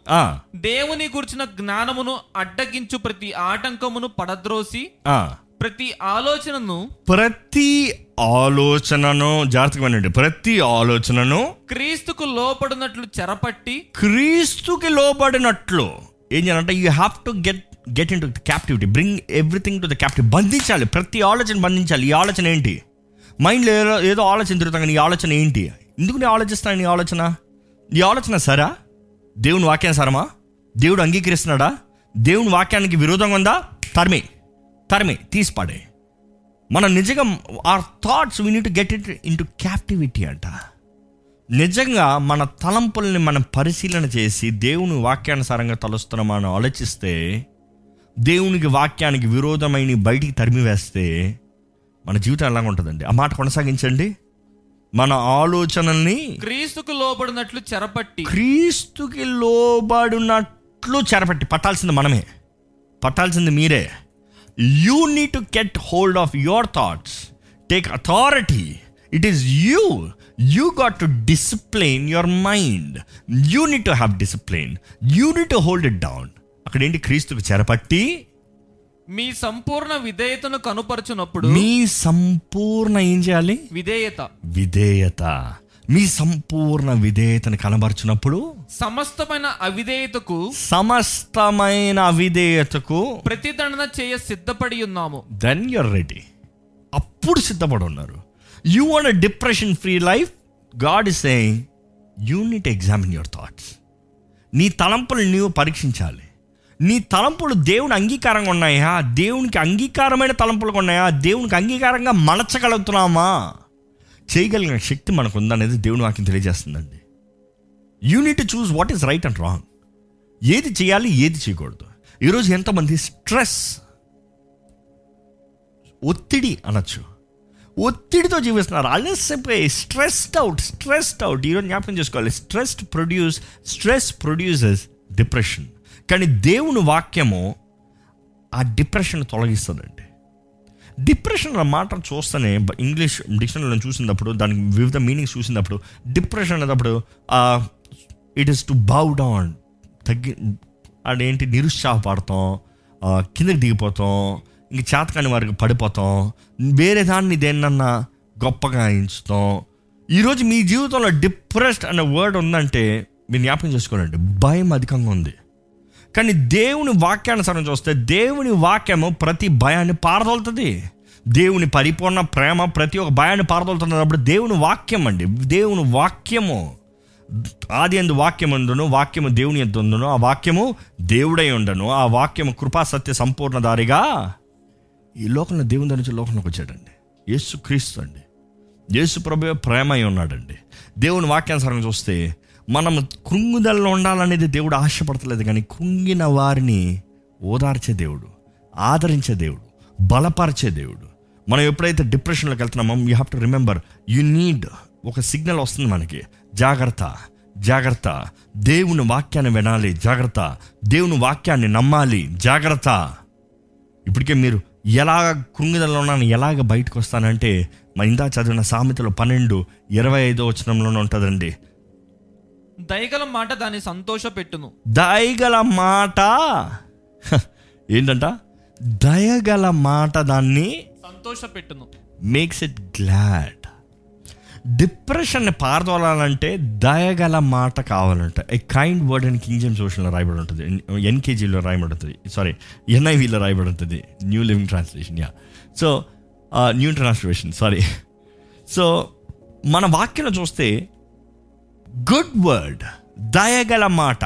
Speaker 2: దేవుని గురించిన జ్ఞానమును అడ్డగించు ప్రతి ఆటంకమును పడద్రోసి
Speaker 1: ఆ.
Speaker 2: ప్రతి ఆలోచనను
Speaker 1: ప్రతి ఆలోచనను జాగ్రత్తగా వినండి. ప్రతి ఆలోచనను
Speaker 2: క్రీస్తుకు లోపడినట్లు చెరపట్టి
Speaker 1: క్రీస్తుకి లోబడినట్లు. ఏం చేయాలంటే you have to get get in to captivity bring everything to the captive బంధించాలి ప్రతి ఆలోచన బంధించాలి. ఈ ఆలోచన ఏంటి? మైండ్లో ఏదో ఏదో ఆలోచన తిరుగుతాం కానీ ఈ ఆలోచన ఏంటి? ఎందుకు నేను ఆలోచిస్తాను నీ ఆలోచన? ఈ ఆలోచన సరా? దేవుని వాక్యం సరమా దేవుడు అంగీకరిస్తున్నాడా? దేవుని వాక్యానికి విరోధంగా ఉందా? తరిమి. తరిమి. తీసిపాడే మనం నిజంగా our thoughts we need get it in to captivity అంట. నిజంగా మన తలంపుల్ని మనం పరిశీలన చేసి దేవుని వాక్యానుసారంగా తలుస్తున్నామని ఆలోచిస్తే దేవునికి వాక్యానికి విరోధమైన బయటికి తరిమి వేస్తే మన జీవితం ఎలా ఉంటుందండి? ఆ మాట కొనసాగించండి. మన ఆలోచనల్ని
Speaker 2: క్రీస్తుకు లోబడినట్లు చెరపట్టి.
Speaker 1: క్రీస్తుకి లోబడినట్లు చెరపట్టి. పట్టాల్సింది మనమే. పట్టాల్సింది మీరే. You need to get hold of your thoughts take authority it is you you got to discipline your mind you need to have discipline you need to hold it down అక్కడ ఏంటి క్రీస్తుకు చెరపట్టి
Speaker 2: మీ సంపూర్ణ విధేయతను కనుపరచునప్పుడు
Speaker 1: మీ సంపూర్ణ ఏం చేయాలి?
Speaker 2: విధేయత.
Speaker 1: విధేయత. మీ సంపూర్ణ విధేయతను కనబరుచినప్పుడు?
Speaker 2: సమస్తమైన అవిధేయతకు
Speaker 1: సమస్తమైన అవిధేయతకు
Speaker 2: ప్రతిదండన చేయ సిద్ధపడి ఉన్నాము.
Speaker 1: దెన్ యూర్ రెడీ అప్పుడు సిద్ధపడి ఉన్నారు. You want depression free life God is saying you need examine your thoughts నీ తలంపులు నీవు పరీక్షించాలి. నీ తలంపులు దేవుని అంగీకారంగా ఉన్నాయా? దేవునికి అంగీకారమైన తలంపులు ఉన్నాయా? దేవునికి అంగీకారంగా మలచగలుగుతున్నామా? చేయగలిగిన శక్తి మనకు ఉందనేది దేవుని వాక్యం తెలియజేస్తుందండి. You need to choose what is right and wrong ఏది చేయాలి ఏది చేయకూడదు. ఈరోజు ఎంతమంది స్ట్రెస్ ఒత్తిడి అనొచ్చు. ఒత్తిడితో జీవిస్తున్నారు. అలసిపోయి స్ట్రెస్డ్ అవుట్ స్ట్రెస్డ్ అవుట్. ఈరోజు జ్ఞాపకం చేసుకోవాలి. Stress produce stress produces depression కానీ దేవుని వాక్యము ఆ డిప్రెషన్ తొలగిస్తుందండి. డిప్రెషన్ అన్న మాట చూస్తేనే ఇంగ్లీష్ డిక్షనరీలో చూసినప్పుడు దానికి వివిధ మీనింగ్స్ చూసినప్పుడు డిప్రెషన్ అనేటప్పుడు it is to bow down తగ్గి అదేంటి నిరుత్సాహపడతాం కిందకి దిగిపోతాం ఇంక చేతకాని వారికి పడిపోతాం వేరే దాన్ని దేన్నన్నా గొప్పగా ఎంచుతాం. ఈరోజు మీ జీవితంలో డిప్రెస్డ్ అనే వర్డ్ ఉందంటే మీరు జ్ఞాపకం చేసుకోనండి భయం అధికంగా ఉంది. కానీ దేవుని వాక్యానుసారం చూస్తే దేవుని వాక్యము ప్రతి భయాన్ని పారదోలుతుంది. దేవుని పరిపూర్ణ ప్రేమ ప్రతి ఒక్క భయాన్ని పారదోలుతున్నప్పుడు దేవుని వాక్యం అండి. దేవుని వాక్యము ఆది ఎందు వాక్యం ఉండును వాక్యము దేవుని ఎందు ఉండును ఆ వాక్యము దేవుడై ఉండను ఆ వాక్యము కృపా సత్య సంపూర్ణ దారిగా ఈ లోకంలో దేవుని దగ్గర నుంచి లోకంలోకి వచ్చాడండి. యేసు క్రీస్తు అండి. యేసు ప్రభు ప్రేమ అయి ఉన్నాడండి. దేవుని వాక్యానుసారం చూస్తే మనం కృంగుదలలో ఉండాలనేది దేవుడు ఆశపడతలేదు కానీ కృంగిన వారిని ఓదార్చే దేవుడు ఆదరించే దేవుడు బలపరిచే దేవుడు. మనం ఎప్పుడైతే డిప్రెషన్లోకి వెళ్తున్నామో you have to remember you need ఒక సిగ్నల్ వస్తుంది మనకి. జాగ్రత్త జాగ్రత్త. దేవుని వాక్యాన్ని వినాలి జాగ్రత్త. దేవుని వాక్యాన్ని నమ్మాలి జాగ్రత్త. ఇప్పటికే మీరు ఎలాగ కృంగిదలలో ఉన్నాను ఎలాగ బయటకు వస్తానంటే మా ఇందా చదివిన సామెతలు పన్నెండు ఇరవై ఐదో వచనంలోనే ఉంటుందండి.
Speaker 2: దయగల మాట దాన్ని సంతోష పెట్టును
Speaker 1: దయగల మాట? ఏంటంట? దయగల మాట దాన్ని
Speaker 2: సంతోష పెట్టును
Speaker 1: మేక్స్ ఇట్ గ్లాడ్ డిప్రెషన్ని పారదోలాలంటే దయగల మాట కావాలంట. ఏ కైండ్ వర్డ్ అని కింగ్ జేమ్స్ ఓషన్లో రాయబడి ఉంటుంది ఎన్కేజీలో రాయబడి ఉంటుంది సారీ ఎన్ఐవిలో రాయబడి ఉంటుంది new living translation yeah so new translation sorry so మన వాక్యంలో చూస్తే గుడ్ వర్డ్ దయగల మాట.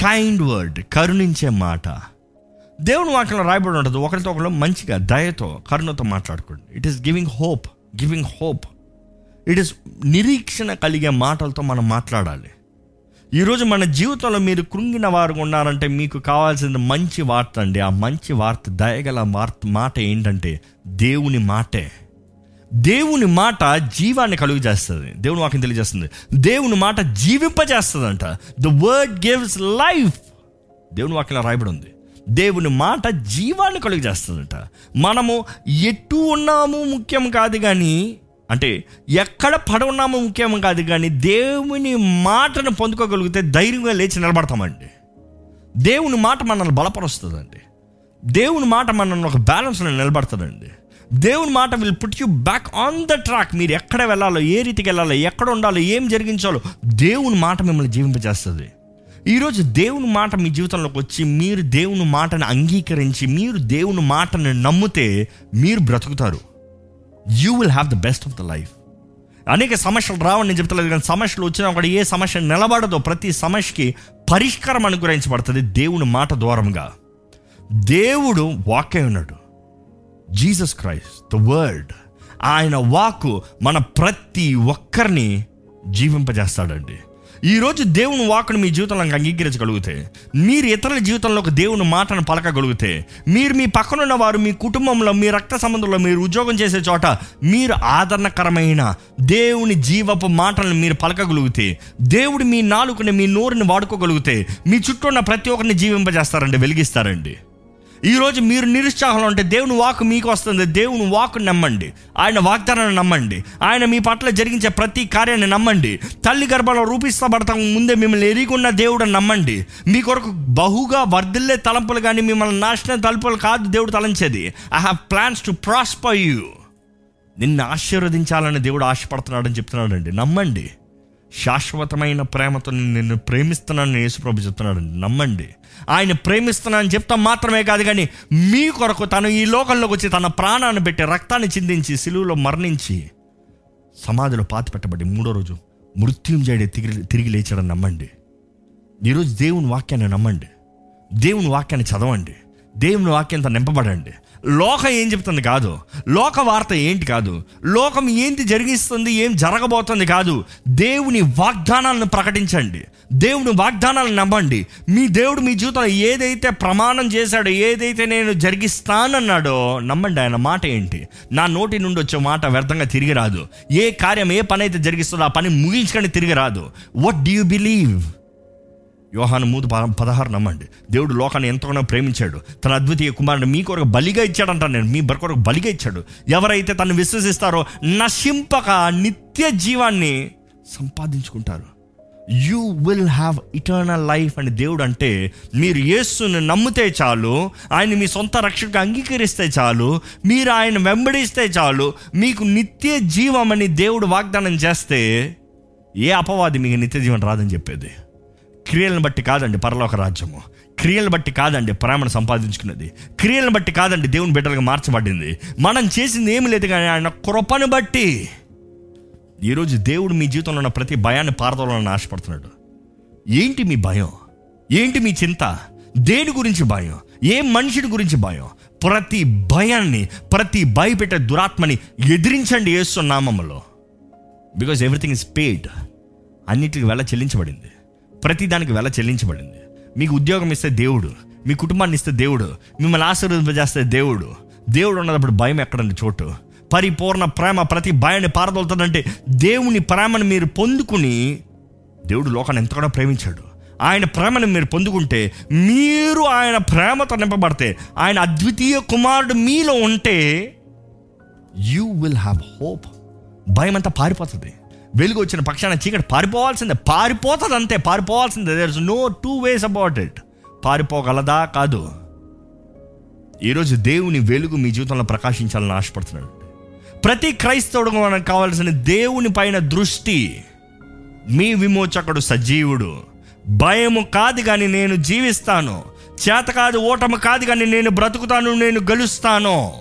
Speaker 1: కైండ్ వర్డ్ కరుణించే మాట. దేవుని వాక్యంలో రాయబడి ఉంటుంది. ఒకరితో ఒకరు మంచిగా దయతో కరుణతో మాట్లాడుకోండి. It is giving hope giving hope it is నిరీక్షణ కలిగే మాటలతో మనం మాట్లాడాలి. ఈరోజు మన జీవితంలో మీరు కృంగిన వారు ఉన్నారంటే మీకు కావాల్సింది మంచి వార్త అండి. ఆ మంచి వార్త దయగల వార్త మాట ఏంటంటే దేవుని మాటే. దేవుని మాట జీవాన్ని కలుగు చేస్తుంది దేవుని వాక్యం తెలియజేస్తుంది. దేవుని మాట జీవింపజేస్తుంది అంట ద వర్డ్ గివ్స్ లైఫ్ దేవుని వాక్యం రాయబడి ఉంది దేవుని మాట జీవాన్ని కలుగు చేస్తుందంట మనము ఎటు ఉన్నాము ముఖ్యం కాదు కానీ అంటే ఎక్కడ పడవున్నాము ఉన్నామో ముఖ్యం కాదు కానీ దేవుని మాటను పొందుకోగలిగితే ధైర్యంగా లేచి నిలబడతామండి. దేవుని మాట మనల్ని బలపరుస్తుందండి. దేవుని మాట మనల్ని ఒక బ్యాలెన్స్లో నిలబడుతుందండి దేవుని మాట will put you back on the track మీరు ఎక్కడ వెళ్ళాలో ఏ రీతికి వెళ్ళాలో ఎక్కడ ఉండాలో ఏం జరిగించాలో దేవుని మాట మిమ్మల్ని జీవింపజేస్తుంది. ఈరోజు దేవుని మాట మీ జీవితంలోకి వచ్చి మీరు దేవుని మాటను అంగీకరించి మీరు దేవుని మాటను నమ్మితే మీరు బ్రతుకుతారు. You will have the best of the life అనేక సమస్యలు రావని నేను చెప్తలేదు కానీ సమస్యలు వచ్చినా కూడా ఏ సమస్య నిలబడదో ప్రతి సమస్యకి పరిష్కారం అనుగ్రహించబడుతుంది దేవుని మాట ద్వారంగా దేవుడు వాక్యం ఉన్నాడు. జీసస్ క్రైస్ట్ ద వర్డ్ ఆయన వాక్కు మన ప్రతి ఒక్కరిని జీవింపజేస్తాడండి. ఈరోజు దేవుని వాకును మీ జీవితంలో అంగీకరించగలిగితే మీరు ఇతరుల జీవితంలో ఒక దేవుని మాటను పలకగలిగితే మీరు మీ పక్కనున్న వారు మీ కుటుంబంలో మీ రక్త సంబంధంలో మీరు ఉద్యోగం చేసే చోట మీరు ఆదరణకరమైన దేవుని జీవపు మాటలను మీరు పలకగలిగితే దేవుడు మీ నాలుకని మీ నోరుని వాడుకోగలిగితే మీ చుట్టూ ఉన్న ప్రతి ఒక్కరిని జీవింపజేస్తారండి వెలిగిస్తారండి. ఈరోజు మీరు నిరుత్సాహంలో ఉంటే దేవుని వాక్ మీకు వస్తుంది. దేవుని వాక్ నమ్మండి. ఆయన వాగ్దానాన్ని నమ్మండి. ఆయన మీ పట్ల జరిగించే ప్రతి కార్యాన్ని నమ్మండి. తల్లి గర్భంలో రూపిస్తబడతాం ముందే మిమ్మల్ని ఎరిగున్న దేవుడు నమ్మండి. మీ కొరకు బహుగా వర్ధిల్లే తలంపులు కానీ మిమ్మల్ని నాశన తలుపులు కాదు దేవుడు తలంచేది. I have plans to prosper you నిన్ను ఆశీర్వదించాలని దేవుడు ఆశపడుతున్నాడని చెప్తున్నాడండి. నమ్మండి. శాశ్వతమైన ప్రేమతో నేను నిన్ను ప్రేమిస్తున్నాను యేసుప్రభు చెప్తున్నాడు. నమ్మండి. ఆయన ప్రేమిస్తున్నానని చెప్తాం మాత్రమే కాదు కానీ మీ కొరకు తను ఈ లోకంలోకి వచ్చి తన ప్రాణాన్ని పెట్టి రక్తాన్ని చిందించి సిలువులో మరణించి సమాధిలో పాతి పెట్టబడి మూడో రోజు మృత్యుంజయుడే తిరిగి తిరిగి లేచాడని నమ్మండి. ఈరోజు దేవుని వాక్యాన్ని నమ్మండి. దేవుని వాక్యాన్ని చదవండి. దేవుని వాక్యంతో నింపబడండి. లోకం ఏం చెప్తుంది కాదు. లోక వార్త ఏంటి కాదు. లోకం ఏంటి జరిగిస్తుంది ఏం జరగబోతుంది కాదు. దేవుని వాగ్దానాలను ప్రకటించండి. దేవుని వాగ్దానాలను నమ్మండి. మీ దేవుడు మీ జీవితంలో ఏదైతే ప్రమాణం చేశాడో ఏదైతే నేను జరిగిస్తానన్నాడో నమ్మండి ఆయన మాట ఏంటి? నా నోటి నుండి వచ్చే మాట వ్యర్థంగా తిరిగి రాదు. ఏ కార్యం ఏ పని అయితే జరిగిస్తుందో ఆ పని ముగించుకొని తిరిగి రాదు. వాట్ డూ యూ బిలీవ్ యోహాను మూడు పదహారు నమ్మండి. దేవుడు లోకాన్ని ఎంతగానో ప్రేమించాడు. తన అద్వితీయ కుమారుడు మీ కొరకు బలిగా ఇచ్చాడంటాను నేను. మీ బర్ కొరకు బలిగా ఇచ్చాడు. ఎవరైతే తను విశ్వసిస్తారో నశింపక నిత్య జీవాన్ని సంపాదించుకుంటారు. You will have eternal life అని దేవుడు అంటే మీరు యేసును నమ్మితే చాలు ఆయన మీ సొంత రక్షణకు అంగీకరిస్తే చాలు మీరు ఆయన వెంబడిస్తే చాలు మీకు నిత్య జీవం అని దేవుడు వాగ్దానం చేస్తే ఏ అపవాది మీకు నిత్య జీవం రాదని చెప్పేది? క్రియలను బట్టి కాదండి పరలోక రాజ్యము. క్రియలను బట్టి కాదండి ప్రేమను సంపాదించుకున్నది. క్రియలను బట్టి కాదండి దేవుని బిడ్డలుగా మార్చబడింది. మనం చేసింది ఏమి లేదు కానీ ఆయన కృపను బట్టి ఈరోజు దేవుడు మీ జీవితంలో ఉన్న ప్రతి భయాన్ని పారదోలని ఆశపడుతున్నాడు ఏంటి మీ భయం? ఏంటి మీ చింత? దేని గురించి భయం? ఏ మనిషిని గురించి భయం? ప్రతి భయాన్ని ప్రతి భయపెట్టే దురాత్మని ఎదిరించండి Yesu because everything is paid అన్నిటికి వెళ్ళ చెల్లించబడింది. ప్రతి దానికి వెల చెల్లించబడింది. మీకు ఉద్యోగం ఇస్తే దేవుడు మీ కుటుంబాన్ని ఇస్తే దేవుడు మిమ్మల్ని ఆశీర్వదింపజేస్తే దేవుడు. దేవుడు ఉన్నప్పుడు భయం ఎక్కడండి? చోటు. పరిపూర్ణ ప్రేమ ప్రతి భయాన్ని పారదోలుతుందంటే దేవుని ప్రేమను మీరు పొందుకుని దేవుడు లోకాన్ని ఎంతగానో ప్రేమించాడు. ఆయన ప్రేమను మీరు పొందుకుంటే మీరు ఆయన ప్రేమతో నింపబడితే ఆయన అద్వితీయ కుమారుడు మీలో ఉంటే యూ విల్ హ్యావ్ హోప్ భయం అంతా పారిపోతుంది. వెలుగు వచ్చిన పక్షాన చీకటి పారిపోవాల్సిందే. పారిపోతుంది అంతే పారిపోవాల్సిందే. There is no two ways about it పారిపోగలదా కాదు. ఈరోజు దేవుని వెలుగు మీ జీవితంలో ప్రకాశించాలని ఆశపడుతున్నాడు. ప్రతి క్రైస్తవుడు మనకు కావాల్సిన దేవుని పైన దృష్టి మీ విమోచకుడు సజీవుడు. భయము కాదు కానీ నేను జీవిస్తాను. చేత కాదు ఓటమి కాదు కానీ నేను బ్రతుకుతాను నేను గెలుస్తాను.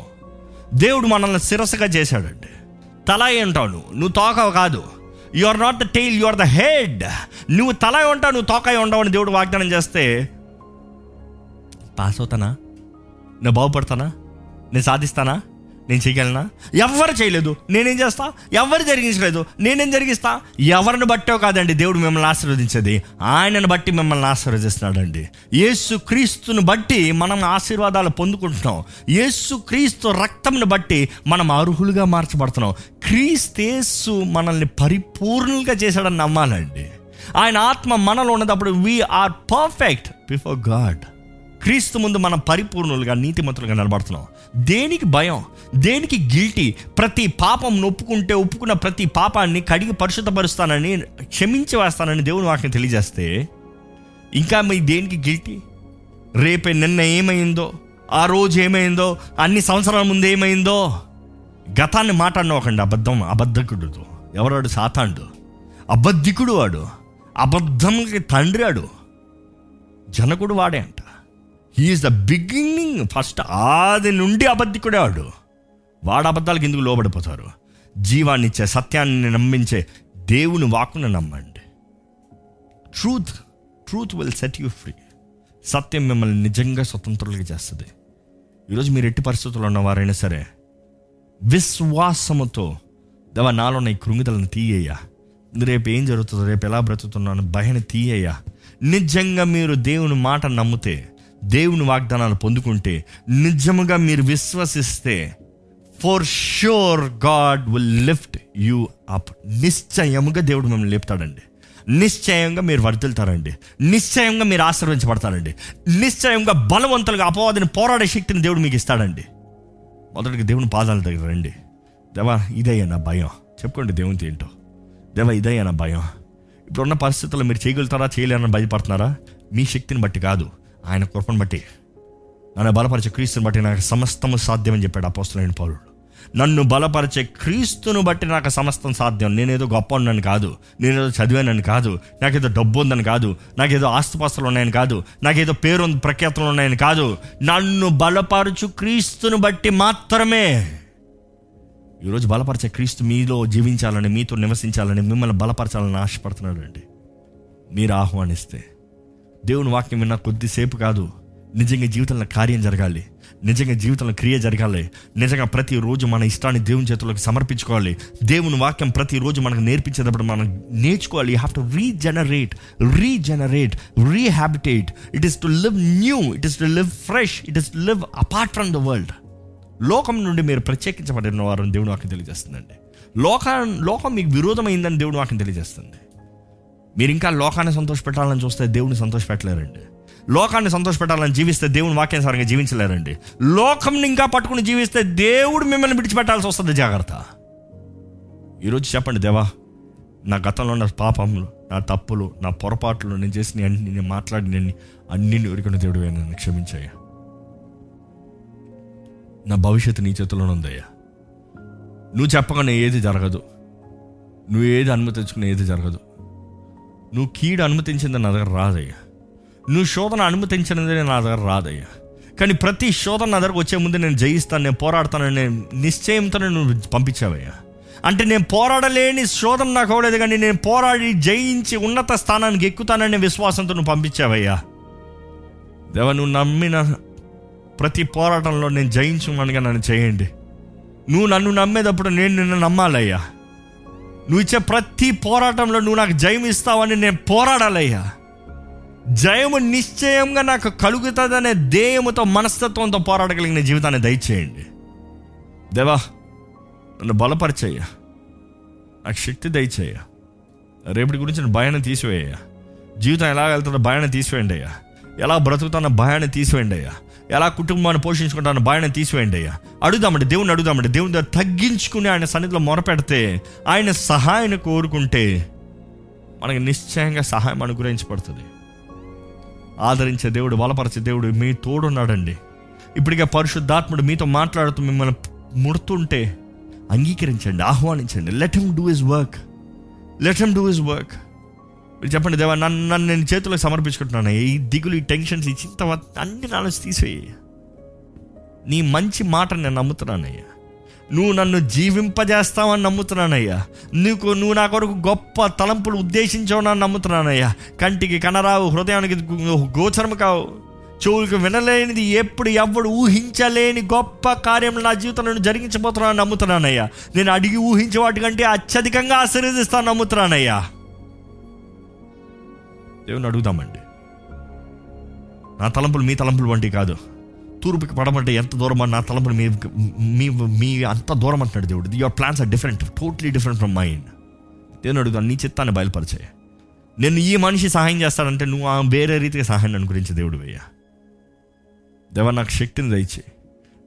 Speaker 1: దేవుడు మనల్ని శిరసగా చేశాడండి. తల ఉంటావు నువ్వు నువ్వు తోక కాదు. You are not the tail you are the head నువ్వు తల ఉంటావు నువ్వు తోకాయ ఉండవు అని దేవుడు వాగ్దానం చేస్తే పాస్ అవుతానా? నేను బాగుపడతానా? నేను సాధిస్తానా? నేను చేయగలనా? ఎవరు చేయలేదు. నేనేం చేస్తా? ఎవరు జరిగించలేదు. నేనేం జరిగిస్తా? ఎవరిని బట్టో కాదండి. దేవుడు మిమ్మల్ని ఆశీర్వదించేది. ఆయనను బట్టి మిమ్మల్ని ఆశీర్వదిస్తున్నాడండి. యేసు క్రీస్తుని బట్టి మనం ఆశీర్వాదాలు పొందుకుంటున్నాం. యేసు క్రీస్తు రక్తంను బట్టి మనం అర్హులుగా మార్చబడుతున్నాం. క్రీస్తేసు మనల్ని పరిపూర్ణంగా చేశాడని నమ్మాలండి. ఆయన ఆత్మ మనలో ఉన్నప్పుడు వీఆర్ పర్ఫెక్ట్ బిఫోర్ గాడ్ క్రీస్తు ముందు మనం పరిపూర్ణులుగా నీతిమంతులుగా నిలబడుతున్నాం. దేనికి భయం? దేనికి గిల్టీ? ప్రతి పాపం ఒప్పుకుంటే ఒప్పుకున్న ప్రతి పాపాన్ని కడిగి పరిశుద్ధపరుస్తానని క్షమించి వేస్తానని దేవుని వాటిని తెలియజేస్తే ఇంకా మీ దేనికి గిల్టీ? రేపే నిన్న ఏమైందో ఆ రోజు ఏమైందో అన్ని సంవత్సరాల ముందు ఏమైందో గతాన్ని మాట్లాడినోకండి అబద్ధం అబద్ధకుడు ఎవరాడు? సాతాండు అబద్ధికుడు వాడు. అబద్ధంకి తండ్రి ఆడు జనకుడు వాడే అంట. హీఈస్ ద బిగినింగ్ ఫస్ట్ ఆది నుండి అబద్ధికుడే వాడు వాడు అబద్ధాలకు ఎందుకు లోబడిపోతారు? జీవాన్ని ఇచ్చే సత్యాన్ని నమ్మించే దేవుని వాక్కును నమ్మండి. Truth truth will set you free సత్యం మిమ్మల్ని నిజంగా స్వతంత్రులుగా చేస్తుంది. ఈరోజు మీరు ఎట్టి పరిస్థితుల్లో ఉన్నవారైనా సరే విశ్వాసముతో దేవా నాలో ఉన్న ఈ కృంగిదలను తీయ్యా రేపు ఏం జరుగుతుందో రేపు ఎలా బ్రతుకుతున్నాను భయాన్ని తీయ్యా నిజంగా మీరు దేవుని మాట నమ్మితే దేవుని వాగ్దానాలు పొందుకుంటే నిజముగా మీరు విశ్వసిస్తే for sure God will lift you up నిశ్చయముగా దేవుడు మిమ్మల్ని లేపుతాడండి. నిశ్చయంగా మీరు వర్దిల్తారండి నిశ్చయంగా మీరు ఆశీర్వించబడతారండి నిశ్చయంగా బలవంతులుగా అపవాదిని పోరాడే శక్తిని దేవుడు మీకు ఇస్తాడండి. మొదటిగా దేవుని పాదాల దగ్గర రండి. దేవా ఇదయ్యా నా భయం. చెప్పుకోండి దేవుని ఏంటో దేవా ఇదయ్యా నా భయం. ఇప్పుడున్న పరిస్థితుల్లో మీరు చేయగలుగుతారా చేయలేరని భయపడుతున్నారా? మీ శక్తిని బట్టి కాదు. ఆయన కృపను బట్టి నన్ను బలపరిచే క్రీస్తుని బట్టి నాకు సమస్తము సాధ్యమని చెప్పాడు అపోస్తులైన పౌరుడు నన్ను బలపరిచే క్రీస్తును బట్టి నాకు సమస్తం సాధ్యం. నేనేదో గొప్ప ఉన్నాను కాదు నేనేదో చదివానని కాదు నాకేదో డబ్బు ఉందని కాదు నాకేదో ఆస్తిపాస్తులు ఉన్నాయని కాదు నాకేదో పేరు ప్రఖ్యాతులు ఉన్నాయని కాదు. నన్ను బలపరచు క్రీస్తును బట్టి మాత్రమే. ఈరోజు బలపరిచే క్రీస్తు మీలో జీవించాలని మీతో నివసించాలని మిమ్మల్ని బలపరచాలని ఆశపడుతున్నాడు అండి మీరు ఆహ్వానిస్తే దేవుని వాక్యం విన్న కొద్దిసేపు కాదు. నిజంగా జీవితంలో కార్యం జరగాలి. నిజంగా జీవితంలో క్రియ జరగాలి. నిజంగా ప్రతిరోజు మన ఇష్టాన్ని దేవుని చేతులకు సమర్పించుకోవాలి. దేవుని వాక్యం ప్రతిరోజు మనకు నేర్పించేటప్పుడు మనం నేర్చుకోవాలి. You have to regenerate regenerate rehabilitate it is to live new it is to live fresh it is to live apart from the world లోకం నుండి మీరు ప్రత్యేకించబడిన వారని దేవుని వాక్యం తెలియజేస్తుందండి. లోక లోకం మీకు విరోధమైందని దేవుని వాక్యం తెలియజేస్తుంది. మీరు ఇంకా లోకాన్ని సంతోషపెట్టాలని చూస్తే దేవుని సంతోషపెట్టలేరండి. లోకాన్ని సంతోషపెట్టాలని జీవిస్తే దేవుని వాక్యానుసారంగా జీవించలేరండి. లోకంని ఇంకా పట్టుకుని జీవిస్తే దేవుడు మిమ్మల్ని విడిచిపెట్టాల్సి వస్తుంది జాగ్రత్త. ఈరోజు చెప్పండి దేవా నా గతంలో ఉన్న పాపములు నా తప్పులు నా పొరపాట్లు నేను చేసిన అన్ని నేను మాట్లాడిన అన్ని ఎవరికొన్న దేవుడు నన్ను క్షమించాయా నా భవిష్యత్తు నీ చేతిలోనే ఉందయ్యా. నువ్వు చెప్పగానే ఏది జరగదు. నువ్వు ఏది అనుమతించుకునే ఏది జరగదు. నువ్వు కీడు అనుమతించింది నా దగ్గర రాదయ్యా. నువ్వు శోధన అనుమతించినది నా దగ్గర రాదయ్యా. కానీ ప్రతి శోధన నా దగ్గరకు వచ్చే ముందు నేను జయిస్తాను నేను పోరాడతానని నేను నిశ్చయంతో నువ్వు పంపించావయ్యా. అంటే నేను పోరాడలేని శోధన నాకు అవ్వలేదు కానీ నేను పోరాడి జయించి ఉన్నత స్థానానికి ఎక్కుతాననే విశ్వాసంతో నువ్వు పంపించావయ్యా. దేవ నువ్వు నమ్మిన ప్రతి పోరాటంలో నేను జయించుమనిగా నన్ను చేయండి. నువ్వు నన్ను నమ్మేటప్పుడు నేను నిన్ను నమ్మాలయ్యా. నువ్వు ఇచ్చే ప్రతి పోరాటంలో నువ్వు నాకు జయం ఇస్తావని నేను పోరాడాలయ్యా. జయము నిశ్చయంగా నాకు కలుగుతుందనే ధ్యేయముతో మనస్తత్వంతో పోరాడగలిగిన జీవితాన్ని దయచేయండి. దేవా నన్ను బలపరిచేయ నాకు శక్తి దయచేయ రేపటి గురించి భయాన్ని తీసివేయ జీవితం ఎలా వెళ్తుందో భయాన్ని తీసివేయండి అయ్యా. ఎలా బ్రతుకుతున్న భయాన్ని తీసివేయండి అయ్యా. ఎలా కుటుంబాన్ని పోషించుకుంటాను భయాన్ని తీసివేయండి అయ్యా. అడుగుదామండి దేవుని అడుగుదామండి. దేవుని దగ్గర తగ్గించుకుని ఆయన సన్నిధిలో మొరపెడితే ఆయన సహాయాన్ని కోరుకుంటే మనకి నిశ్చయంగా సహాయం అనుగ్రహించబడుతుంది. ఆదరించే దేవుడు బలపరిచే దేవుడు మీ తోడున్నాడండి. ఇప్పటికే పరిశుద్ధాత్ముడు మీతో మాట్లాడుతూ మిమ్మల్ని ముడుతుంటే అంగీకరించండి ఆహ్వానించండి. Let him do his work let him do his work చెప్పండి దేవా నన్ను నన్ను నేను చేతిలో సమర్పించుకుంటున్నాను. ఈ దిగులు ఈ టెన్షన్స్ ఈ చింత అన్ని నాలో తీసేయి. నీ మంచి మాట నేను నమ్ముతున్నానయ్యా నువ్వు నన్ను జీవింపజేస్తావని నమ్ముతున్నానయ్యా నీకు నువ్వు నా కొరకు గొప్ప తలంపులు ఉద్దేశించావు నమ్ముతున్నానయ్యా కంటికి కనరావు హృదయానికి గోచరము కావు. చెవులకు వినలేనిది ఎప్పుడు ఎవడు ఊహించలేని గొప్ప కార్యం నా జీవితంలో జరిగించబోతున్నాను నమ్ముతున్నానయ్యా నేను అడిగి ఊహించే వాటికంటే అత్యధికంగా ఆశీర్వదిస్తాను నమ్ముతున్నానయ్యా దేవుని అడుగుదామండి. నా తలంపులు మీ తలంపులు వంటి కాదు. తూర్పుకి పడమంటే ఎంత దూరం నా తలంపులు మీ మీ మీ అంత దూరం అంటున్నాడు దేవుడు. Your plans are different totally different from mind దేవుని అడుగుతాను నీ చిత్తాన్ని బయలుపరిచాయి. నేను ఈ మనిషి సహాయం చేస్తాడంటే నువ్వు ఆ వేరే రీతిగా సహాయం అనుగురించి దేవుడు వేయ. దేవా నాకు శక్తిని దయచే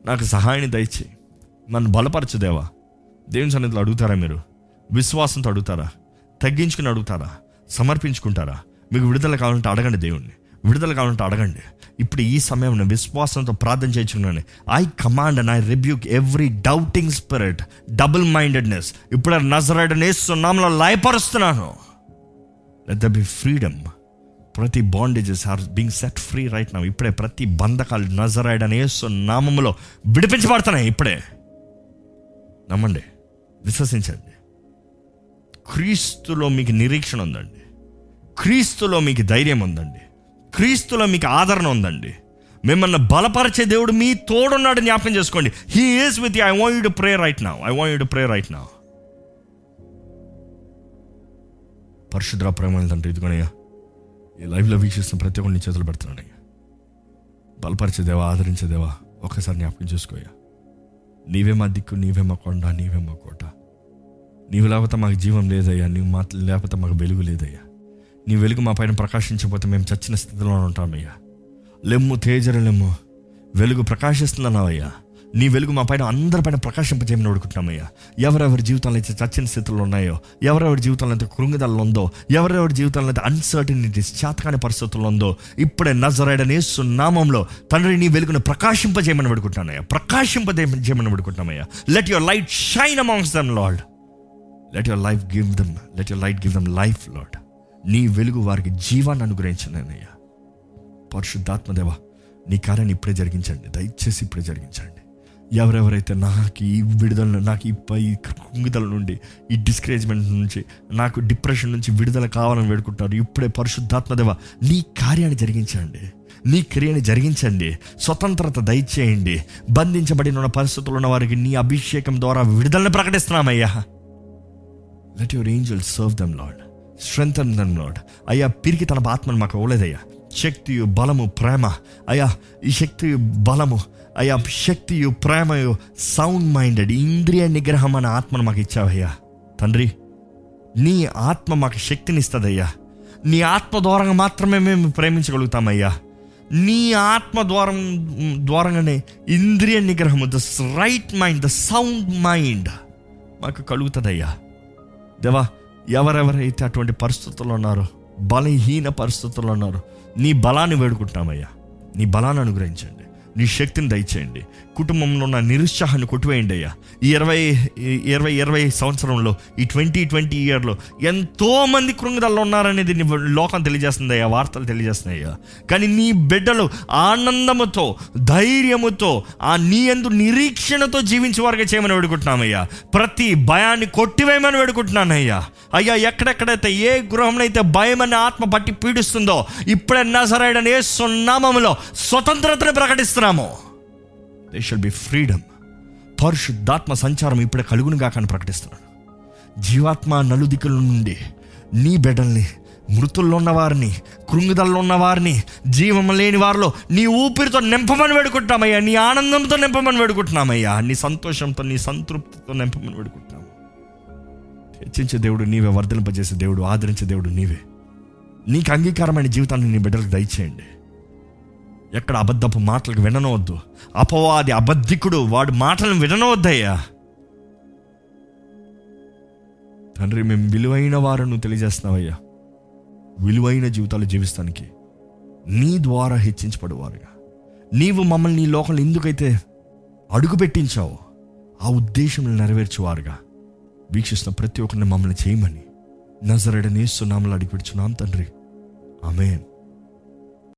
Speaker 1: నాకు సహాయాన్ని దయచే నన్ను బలపరచు దేవా. దేవుని సన్నిధిలో అడుగుతారా మీరు? విశ్వాసంతో అడుగుతారా? తగ్గించుకుని అడుగుతారా? సమర్పించుకుంటారా? మీకు విడుదల కావాలంటే అడగండి దేవుణ్ణి. విడుదల కావాలంటే అడగండి. ఇప్పుడు ఈ సమయంలో విశ్వాసంతో ప్రార్థన చేయించుకున్నాను I command and I rebuke every doubting spirit double mindedness ఇప్పుడు నజరైడనే నేస్తున్నాంలో లయపరుస్తున్నాను. లెట్ ద బి ఫ్రీడమ్ ప్రతి bondages are being set free right now ఇప్పుడే ప్రతి బంధకాలు నజరైడ్ అనే నామములో విడిపించబడుతున్నాయి ఇప్పుడే. నమ్మండి విశ్వసించండి. క్రీస్తులో మీకు నిరీక్షణ ఉందండి. క్రీస్తులో మీకు ధైర్యం ఉందండి. క్రీస్తులో మీకు ఆదరణ ఉందండి. మిమ్మల్ని బలపరిచే దేవుడు మీ తోడున్నాడు జ్ఞాపకం చేసుకోండి. He is with I want you to pray right now I want you to pray right now పరిశుద్ర ప్రేమ తండ్రి ఇదిగోనయ్యా ఈ లైవ్లో వీక్షిస్తున్న ప్రతి ఒక్కరిని చేతులు పెడుతున్నానయ్యా బలపరిచేదేవా ఆదరించేదేవా ఒక్కసారి జ్ఞాపకం చేసుకోయ్యా నీవే మా దిక్కు నీవే మా కొండ నీవే మా కోట. నీవు లేకపోతే మాకు జీవం లేదయ్యా. నీవు మా లేకపోతే మాకు వెలుగు లేదయ్యా. నీ వెలుగు మా పైన ప్రకాశించకపోతే మేము చచ్చిన స్థితిలో ఉంటామయ్యా. లెమ్ము తేజరు లెమ్ము వెలుగు ప్రకాశిస్తున్నావయ్యా నీ వెలుగు మా పైన అందరిపైన ప్రకాశింపజేయమని అడుగుతున్నామయ్యా. ఎవరెవరి జీవితాలు అయితే చచ్చిన స్థితిలో ఉన్నాయో ఎవరెవరి జీవితంలో అయితే కృంగిదల్లో ఉందో ఎవరెవరి జీవితంలో అయితే అన్సర్టనిటీస్ చేతకాని పరిస్థితుల్లో ఉందో ఇప్పుడే నజరైడనే సున్నామంలో తండ్రి నీ వెలుగును ప్రకాశింపజేయమని పెడుకుంటానయ్యా ప్రకాశింపజేయమని పెడుకుంటామయ్యా let your light shine amongst them lord let your life give them let your light give them life lord నీ వెలుగు వారికి జీవాన్ని అనుగ్రహించనయ్యా. పరిశుద్ధాత్మదేవ నీ కార్యాన్ని ఇప్పుడే జరిగించండి. దయచేసి ఇప్పుడే జరిగించండి. ఎవరెవరైతే నాకు ఈ విడుదల నాకు ఈ పై కుంగిదల నుండి ఈ డిస్కరేజ్మెంట్ నుంచి నాకు డిప్రెషన్ నుంచి విడుదల కావాలని వేడుకుంటారు ఇప్పుడే పరిశుద్ధాత్మదేవ నీ కార్యాన్ని జరిగించండి. నీ క్రియని జరిగించండి. స్వతంత్రత దయచేయండి. బంధించబడిన ఉన్న పరిస్థితులు ఉన్న వారికి నీ అభిషేకం ద్వారా విడుదలని ప్రకటిస్తున్నామయ్యా. Let your angel serve them lord strength them lord అయ్యా పిరికి తన ఆత్మను మాకు ఇవ్వలేదయ్యా. శక్తియు బలము ప్రేమ. అయ్యా ఈ శక్తి బలము. అయ్యా శక్తియు ప్రేమయు సౌండ్ మైండెడ్ ఇంద్రియ నిగ్రహం అనే ఆత్మను మాకు ఇచ్చావయ్యా. తండ్రి నీ ఆత్మ మాకు శక్తిని ఇస్తుందయ్యా నీ ఆత్మ ద్వారంగా మాత్రమే మేము ప్రేమించగలుగుతామయ్యా. నీ ఆత్మ ద్వారం ద్వారంగానే ఇంద్రియ నిగ్రహము the right mind the sound mind మాకు కలుగుతుందయ్యా. దేవా ఎవరెవరైతే అటువంటి పరిస్థితుల్లో ఉన్నారో బలహీన పరిస్థితుల్లో ఉన్నారో నీ బలాన్ని వేడుకుంటున్నామయ్యా. నీ బలాన్ని అనుగ్రహించండి. నీ శక్తిని దయచేయండి. కుటుంబంలో ఉన్న నిరుత్సాహాన్ని కొట్టివేయండి అయ్యా. ఈ ఇరవై ఇరవై ఇరవై సంవత్సరంలో ఈ ట్వంటీ ట్వంటీ ఇయర్లో ఎంతో మంది కృంగదల్లో ఉన్నారనేది నీ లోకం తెలియజేస్తుంది అయ్యా వార్తలు తెలియజేస్తున్నాయి అయ్యా. కానీ నీ బిడ్డలు ఆనందముతో ధైర్యముతో ఆ నీ ఎందు నిరీక్షణతో జీవించే వారికి చేయమని వేడుకుంటున్నామయ్యా ప్రతి భయాన్ని కొట్టివేయమని వేడుకుంటున్నానయ్యా అయ్యా. ఎక్కడెక్కడైతే ఏ గృహంలో అయితే భయం అనే ఆత్మ పట్టి పీడిస్తుందో ఇప్పుడే నజరాయడని ఏ సున్నామములో స్వతంత్రతను ప్రకటిస్తున్నాము. దే షుల్ బి ఫ్రీడమ్ పరిశుద్ధాత్మ సంచారం ఇప్పుడే కలుగును కానీ ప్రకటిస్తున్నాడు. జీవాత్మ నలుదిక్కుల నుండి నీ బిడ్డల్ని మృతుల్లో ఉన్నవారిని కృంగుదల్లో ఉన్నవారిని జీవం లేని వారిలో నీ ఊపిరితో నింపమని వేడుకుంటున్నామయ్యా. నీ ఆనందంతో నింపమని వేడుకుంటున్నామయ్యా. నీ సంతోషంతో నీ సంతృప్తితో నింపమని వేడుకుంటున్నాము. హెచ్చించే దేవుడు నీవే వర్ధలింపజేసే దేవుడు ఆదరించే దేవుడు నీవే. నీకు అంగీకారమైన జీవితాన్ని నీ బిడ్డలకు దయచేయండి. ఎక్కడ అబద్ధపు మాటలకు విననవద్దు. అపవాది అబద్ధికుడు వాడు మాటలను విననవద్దయ్యా. తండ్రి మేము విలువైన వారను తెలియజేస్తున్నావయ్యా. విలువైన జీవితాలు జీవిస్తానికి నీ ద్వారా హెచ్చించబడేవారుగా. నీవు మమ్మల్ని నీ లోకంలో ఎందుకైతే అడుగు పెట్టించావో ఆ ఉద్దేశం నెరవేర్చేవారుగా. వీక్షిస్తున్న ప్రతి ఒక్కరిని మమ్మల్ని చేయమని నజరడనేస్తున్నామని అడిగి పెడుచున్నాం తండ్రి. ఆమెన్.